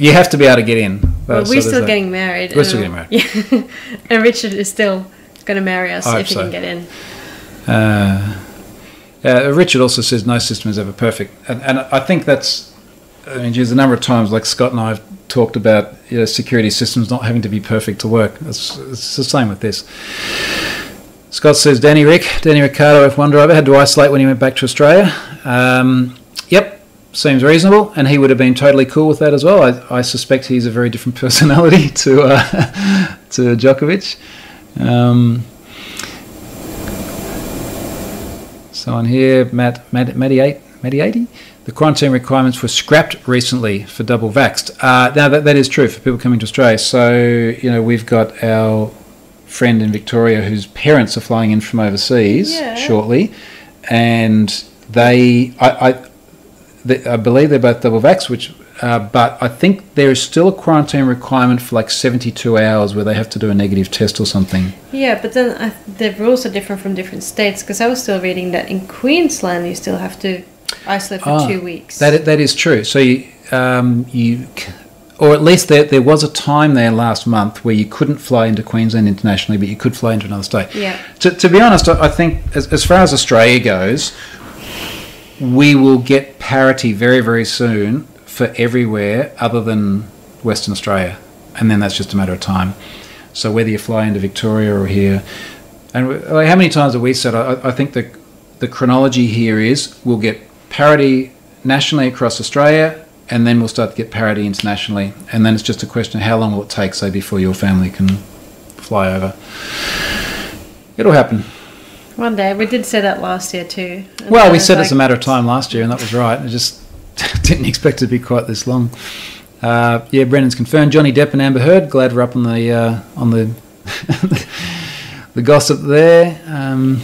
You have to be able to get in. well, we're there's still that. getting married. We're still getting Yeah. and Richard is still going to marry us if he so. can get in. Uh, uh, Richard also says no system is ever perfect, and, and I think that's. I mean, geez, a number of times, like Scott and I have talked about you know, security systems not having to be perfect to work. It's, it's the same with this. Scott says, Danny Rick, Danny Ricciardo, F1 driver, had to isolate when he went back to Australia. Um, seems reasonable, and he would have been totally cool with that as well. I, I suspect he's a very different personality to uh, to Djokovic. Um, Someone here, Matt, Matt, Matty, eight, Matty 80. The quarantine requirements were scrapped recently for double vaxxed. Uh, now, that, that is true for people coming to Australia. So, you know, we've got our friend in Victoria whose parents are flying in from overseas Yeah. shortly. And they, I, I, they, I believe they're both double vax, which, uh, but I think there is still a quarantine requirement for like 72 hours where they have to do a negative test or something. Yeah, but then I, the rules are different from different states because I was still reading that in Queensland you still have to isolate for Ah, two weeks. That that is true. So you, um, you, or at least there there was a time there last month where you couldn't fly into Queensland internationally, but you could fly into another state. Yeah. To, to be honest, I I think as, as far as Australia goes, we will get parity very very soon for everywhere other than Western Australia, and then that's just a matter of time. So whether you fly into Victoria or here, and like, how many times have we said? I, I think the the chronology here is we'll get parity nationally across Australia, and then we'll start to get parity internationally, and then it's just a question of how long will it take, say, before your family can fly over. It'll happen. One day we did say that last year too. Well, we said it's a matter of time last year, and that was right. I just didn't expect it to be quite this long. Uh, yeah, Brennan's confirmed. Johnny Depp and Amber Heard. Glad we're up on the uh, on the the gossip there. Um,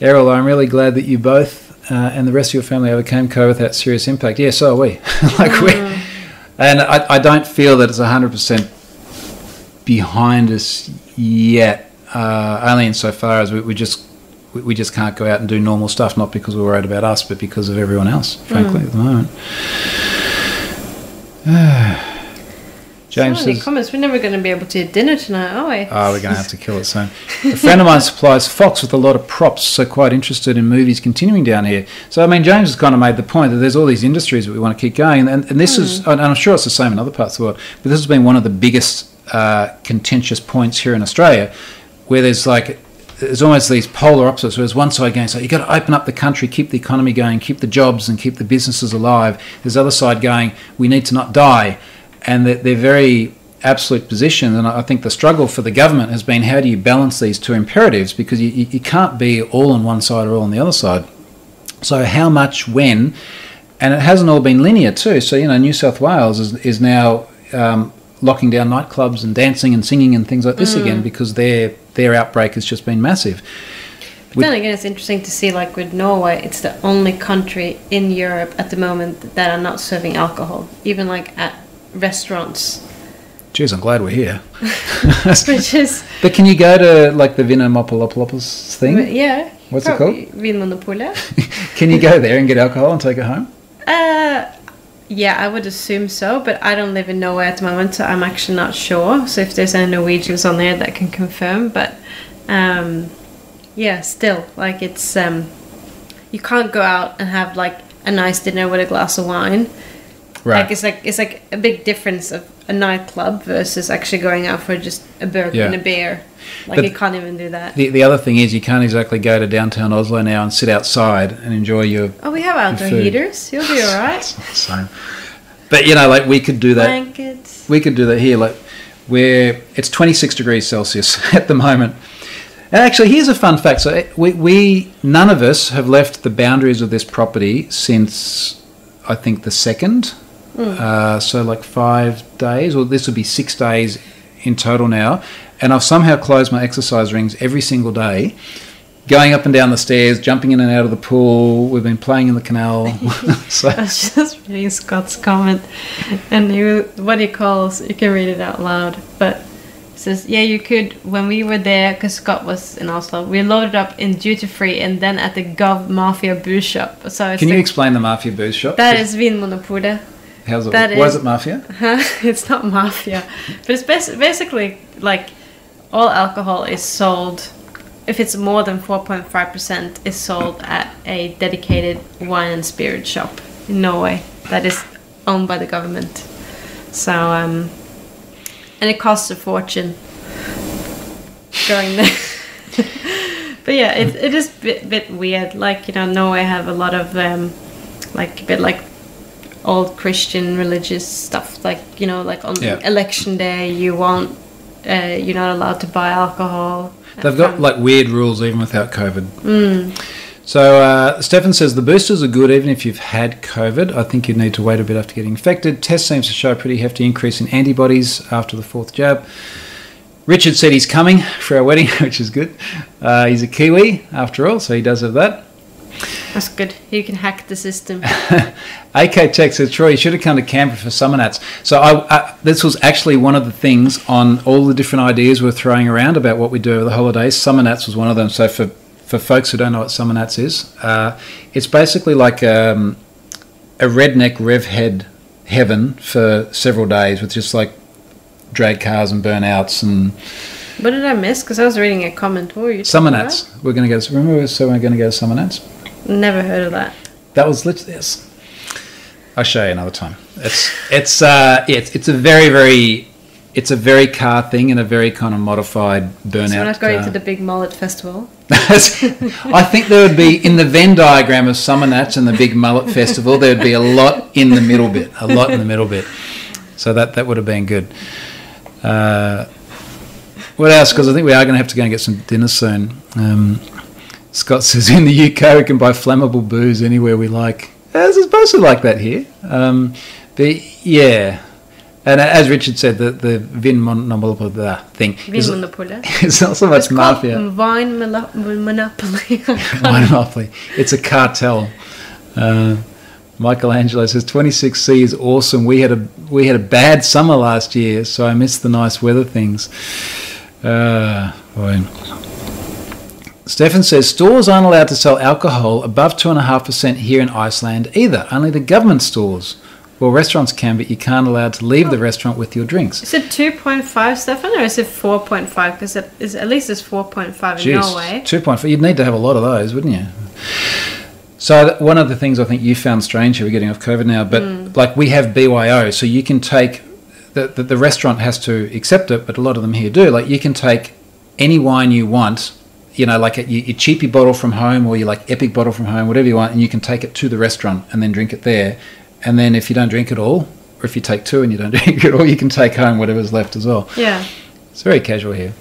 Errol, I'm really glad that you both uh, and the rest of your family overcame COVID without serious impact. Yeah, so are we. like we, and I, I don't feel that it's hundred percent behind us yet. Uh, only insofar as we, we just we, we just can't go out and do normal stuff, not because we're worried about us, but because of everyone else. Frankly, at the moment. James says, comments. We're never going to be able to eat dinner tonight, are we? Oh, we're going to have to kill it soon. A friend of mine supplies Fox with a lot of props, so quite interested in movies continuing down here. So, I mean, James has kind of made the point that there's all these industries that we want to keep going, and, and this is, and I'm sure it's the same in other parts of the world, but this has been one of the biggest uh, contentious points here in Australia, where there's like, there's almost these polar opposites. Where there's one side going, so you've got to open up the country, keep the economy going, keep the jobs, and keep the businesses alive. There's the other side going, we need to not die, and they're, they're very absolute positions. And I think the struggle for the government has been how do you balance these two imperatives because you, you you can't be all on one side or all on the other side. So how much, when, and it hasn't all been linear too. So you know, New South Wales is, is now um, locking down nightclubs and dancing and singing and things like this again because their their outbreak has just been massive. But then again, it's interesting to see, like with Norway, it's the only country in Europe at the moment that are not serving alcohol, even like at restaurants. Jeez, I'm glad we're here. Which is, but can you go to like the Vinomopoulos thing? yeah. What's it probably Vinmonopolet. Can you go there and get alcohol and take it home? Uh, yeah, I would assume so, but I don't live in Norway at the moment, so I'm actually not sure. So if there's any Norwegians on there that can confirm, but um, yeah, still, like it's um, you can't go out and have like a nice dinner with a glass of wine. Like it's like it's like a big difference of a nightclub versus actually going out for just a burger Yeah. and a beer. Like But you can't even do that. The, the other thing is you can't exactly go to downtown Oslo now and sit outside and enjoy your oh, we have outdoor heaters. You'll be all right. same. But you know, like we could do that. Blankets. We could do that here. Like where it's 26 degrees Celsius at the moment. And actually, here's a fun fact. So eh, we, we none of us have left the boundaries of this property since I think the second. Uh, so like five days, or this would be six days in total now, and I've somehow closed my exercise rings every single day. Going up and down the stairs, jumping in and out of the pool. We've been playing in the canal. so I was just reading Scott's comment, and he, what he calls, you can read it out loud, but says, yeah, you could, when we were there, because Scott was in Oslo, we loaded up in duty free and then at the Gov Mafia booze shop. So it's Can you the- explain the mafia booze shop? that is Vinmonopolet. How's it? that why is- it mafia? Huh? it's not mafia, but it's bas- basically like all alcohol is sold. If it's more than four point five percent, is sold at a dedicated wine and spirit shop in Norway that is owned by the government. So, um, and it costs a fortune going there. but yeah, it, it is a bit, bit weird. Like you know, Norway have a lot of um, like a bit like old Christian religious stuff. Like you know, like on Yeah. election day, you won't, uh, you're not allowed to buy alcohol. They've got like weird rules even without COVID. So uh, Stefan says the boosters are good even if you've had COVID. I think you'd need to wait a bit after getting infected. Test seems to show a pretty hefty increase in antibodies after the fourth jab. Richard said he's coming for our wedding, which is good. Uh, he's a Kiwi after all, so he does have that. That's good. You can hack the system. AK Tech says, Troy, you should have come to Canberra for Summernats. So I, I, this was actually one of the things on all the different ideas we're throwing around about what we do over the holidays. Summernats was one of them. So for, for folks who don't know what Summernats is, uh, it's basically like um, a redneck rev head heaven for several days with just like drag cars and burnouts and what did I miss? Because I was reading a comment. What were you Summernats. We're going to go. Remember, we said we're going to go to Summernats. Never heard of that. That was literally yes. I'll show you another time. It's it's uh yeah, it's, it's a very very it's a very car thing and a very kind of modified burnout. So we're not going to the big mullet festival. I think there would be in the Venn diagram of Summernats and the big mullet festival. There would be a lot in the middle bit, a lot in the middle bit. So that that would have been good. Uh, what else? Because I think we are going to have to go and get some dinner soon. Um, Scott says in the UK we can buy flammable booze anywhere we like. It's supposed to like that here. Um, but yeah, and as Richard said, the the Vin Monopoly thing is Vinmonopolet. it's not so much It's mafia. Wine Monopoly. Wine monopoly. It's a cartel. Uh, Michelangelo says 26C is awesome. We had a we had a bad summer last year, so I missed the nice weather things. Uh, boy. Stefan says stores aren't allowed to sell alcohol above two and a half percent here in Iceland either. Only the government stores. Well, restaurants can, but you can't allow to leave the restaurant with your drinks. Is it 2.5, Stefan, or is it 4.5? Because it is, at least it's 4.5 in Norway. Jeez, two point four. You'd need to have a lot of those, wouldn't you? So one of the things I think you found strange here, we're getting off COVID now, but Mm. like we have BYO, so you can take the, the the restaurant has to accept it, but a lot of them here do. Like you can take any wine you want, you know, like a, your cheapy bottle from home or your like epic bottle from home, whatever you want, and you can take it to the restaurant and then drink it there. And then if you don't drink it all, or if you take two and you don't drink it all, you can take home whatever's left as well. Yeah, It's very casual here.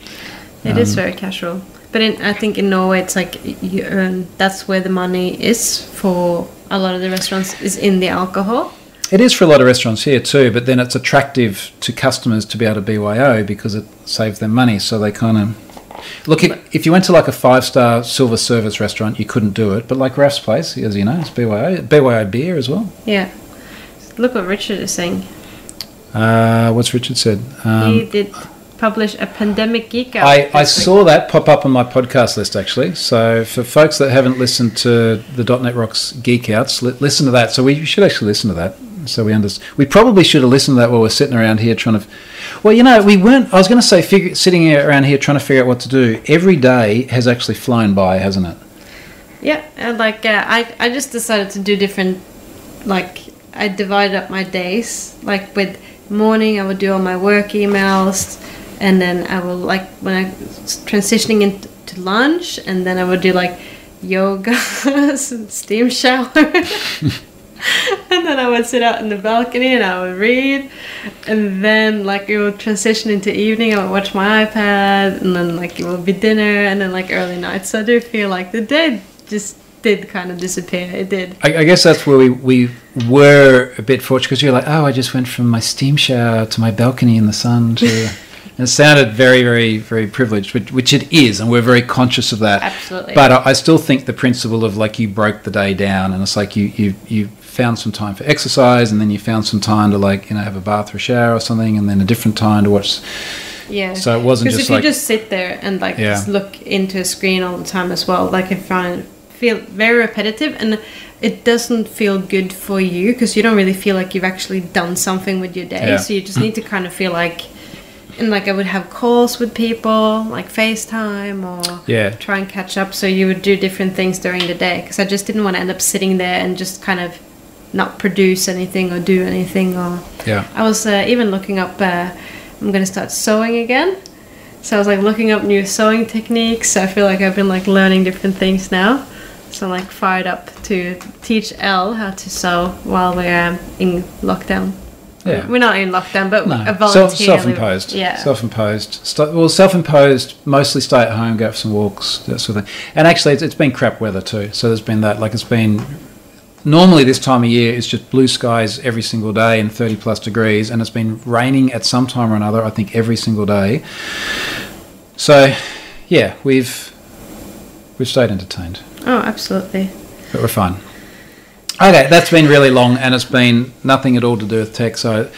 it is Um, very casual. But in, I think in Norway, it's like you earn, that's where the money is for a lot of the restaurants, is in the alcohol. It is for a lot of restaurants here too, but then it's attractive to customers to be able to BYO because it saves them money. So they kind of look. If, if you went to like a five star silver service restaurant, you couldn't do it. But like Ralph's place, as you know, it's BYO, BYO beer as well. Yeah. Look what Richard is saying. Uh, what's Richard said? he Um, did publish a pandemic geek out. I, I saw that pop up on my podcast list actually. So for folks that haven't listened to the .NET Rocks Geek Outs, li- listen to that. So we should actually listen to that. So we understand. We probably should have listened to that while we're sitting around here trying to. Well, you know, we weren't. I was going to say, figure, sitting around here trying to figure out what to do. Every day has actually flown by, hasn't it? Yeah, and like uh, I, I just decided to do different. Like I divided up my days. Like with morning, I would do all my work emails, and then I will like when I transitioning into lunch, and then I would do like yoga, and steam shower. and then I would sit out in the balcony and I would read, and then like it would transition into evening. I would watch my iPad, and then like it would be dinner, and then like early night. So I do feel like the day just did kind of disappear. It did. I, I guess that's where we, we were a bit fortunate because you're like, oh, I just went from my steam shower to my balcony in the sun to. And it sounded very, very, very privileged, which, which it is, and we're very conscious of that. Absolutely. But I, I still think the principle of like you broke the day down, and it's like you you you found some time for exercise, and then you found some time to like you know have a bath or a shower or something, and then a different time to watch. Yeah. So it wasn't Because just if like you just sit there and like Yeah. just look into a screen all the time as well, like I find feel very repetitive and it doesn't feel good for you because you don't really feel like you've actually done something with your day. Yeah. So you just need to kind of feel like, and like I would have calls with people, like FaceTime or Yeah. try and catch up. So you would do different things during the day because I just didn't want to end up sitting there and just kind of not produce anything or do anything or yeah I was uh, even looking up. Uh, I'm gonna start sewing again, so I was like looking up new sewing techniques. So I feel like I've been like learning different things now. So I'm like fired up to teach Elle how to sew while we're um, in lockdown. Yeah. We're not in lockdown, but No, a self, volunteer. self-imposed. Yeah. self-imposed. St- well, self-imposed. Mostly stay at home, go for some walks, that sort of thing. And actually, it's, it's been crap weather too. So there's been that. Like it's been normally this time of year it's just blue skies every single day and 30 plus degrees, and it's been raining at some time or another. I think every single day. So, yeah, we've we've stayed entertained, oh, absolutely. but we're fine. Okay, that's been really long, and it's been nothing at all to do with tech. So.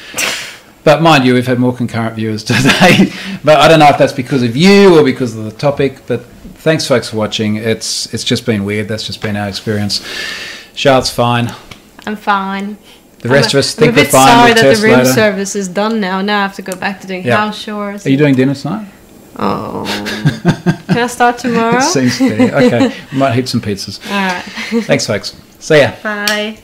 But mind you, we've had more concurrent viewers today. but I don't know if that's because of you or because of the topic. But thanks, folks, for watching. It's it's just been weird. That's just been our experience. Charlotte's fine. I'm fine. The rest I'm, of us I'm think we're a bit fine. sorry that the room later. service is done now. Now I have to go back to doing Yeah. house chores. Are you doing dinner tonight? Oh, can I start tomorrow? it Seems to be. Okay, we might heat some pizzas. All right. Thanks, folks. See ya. Bye.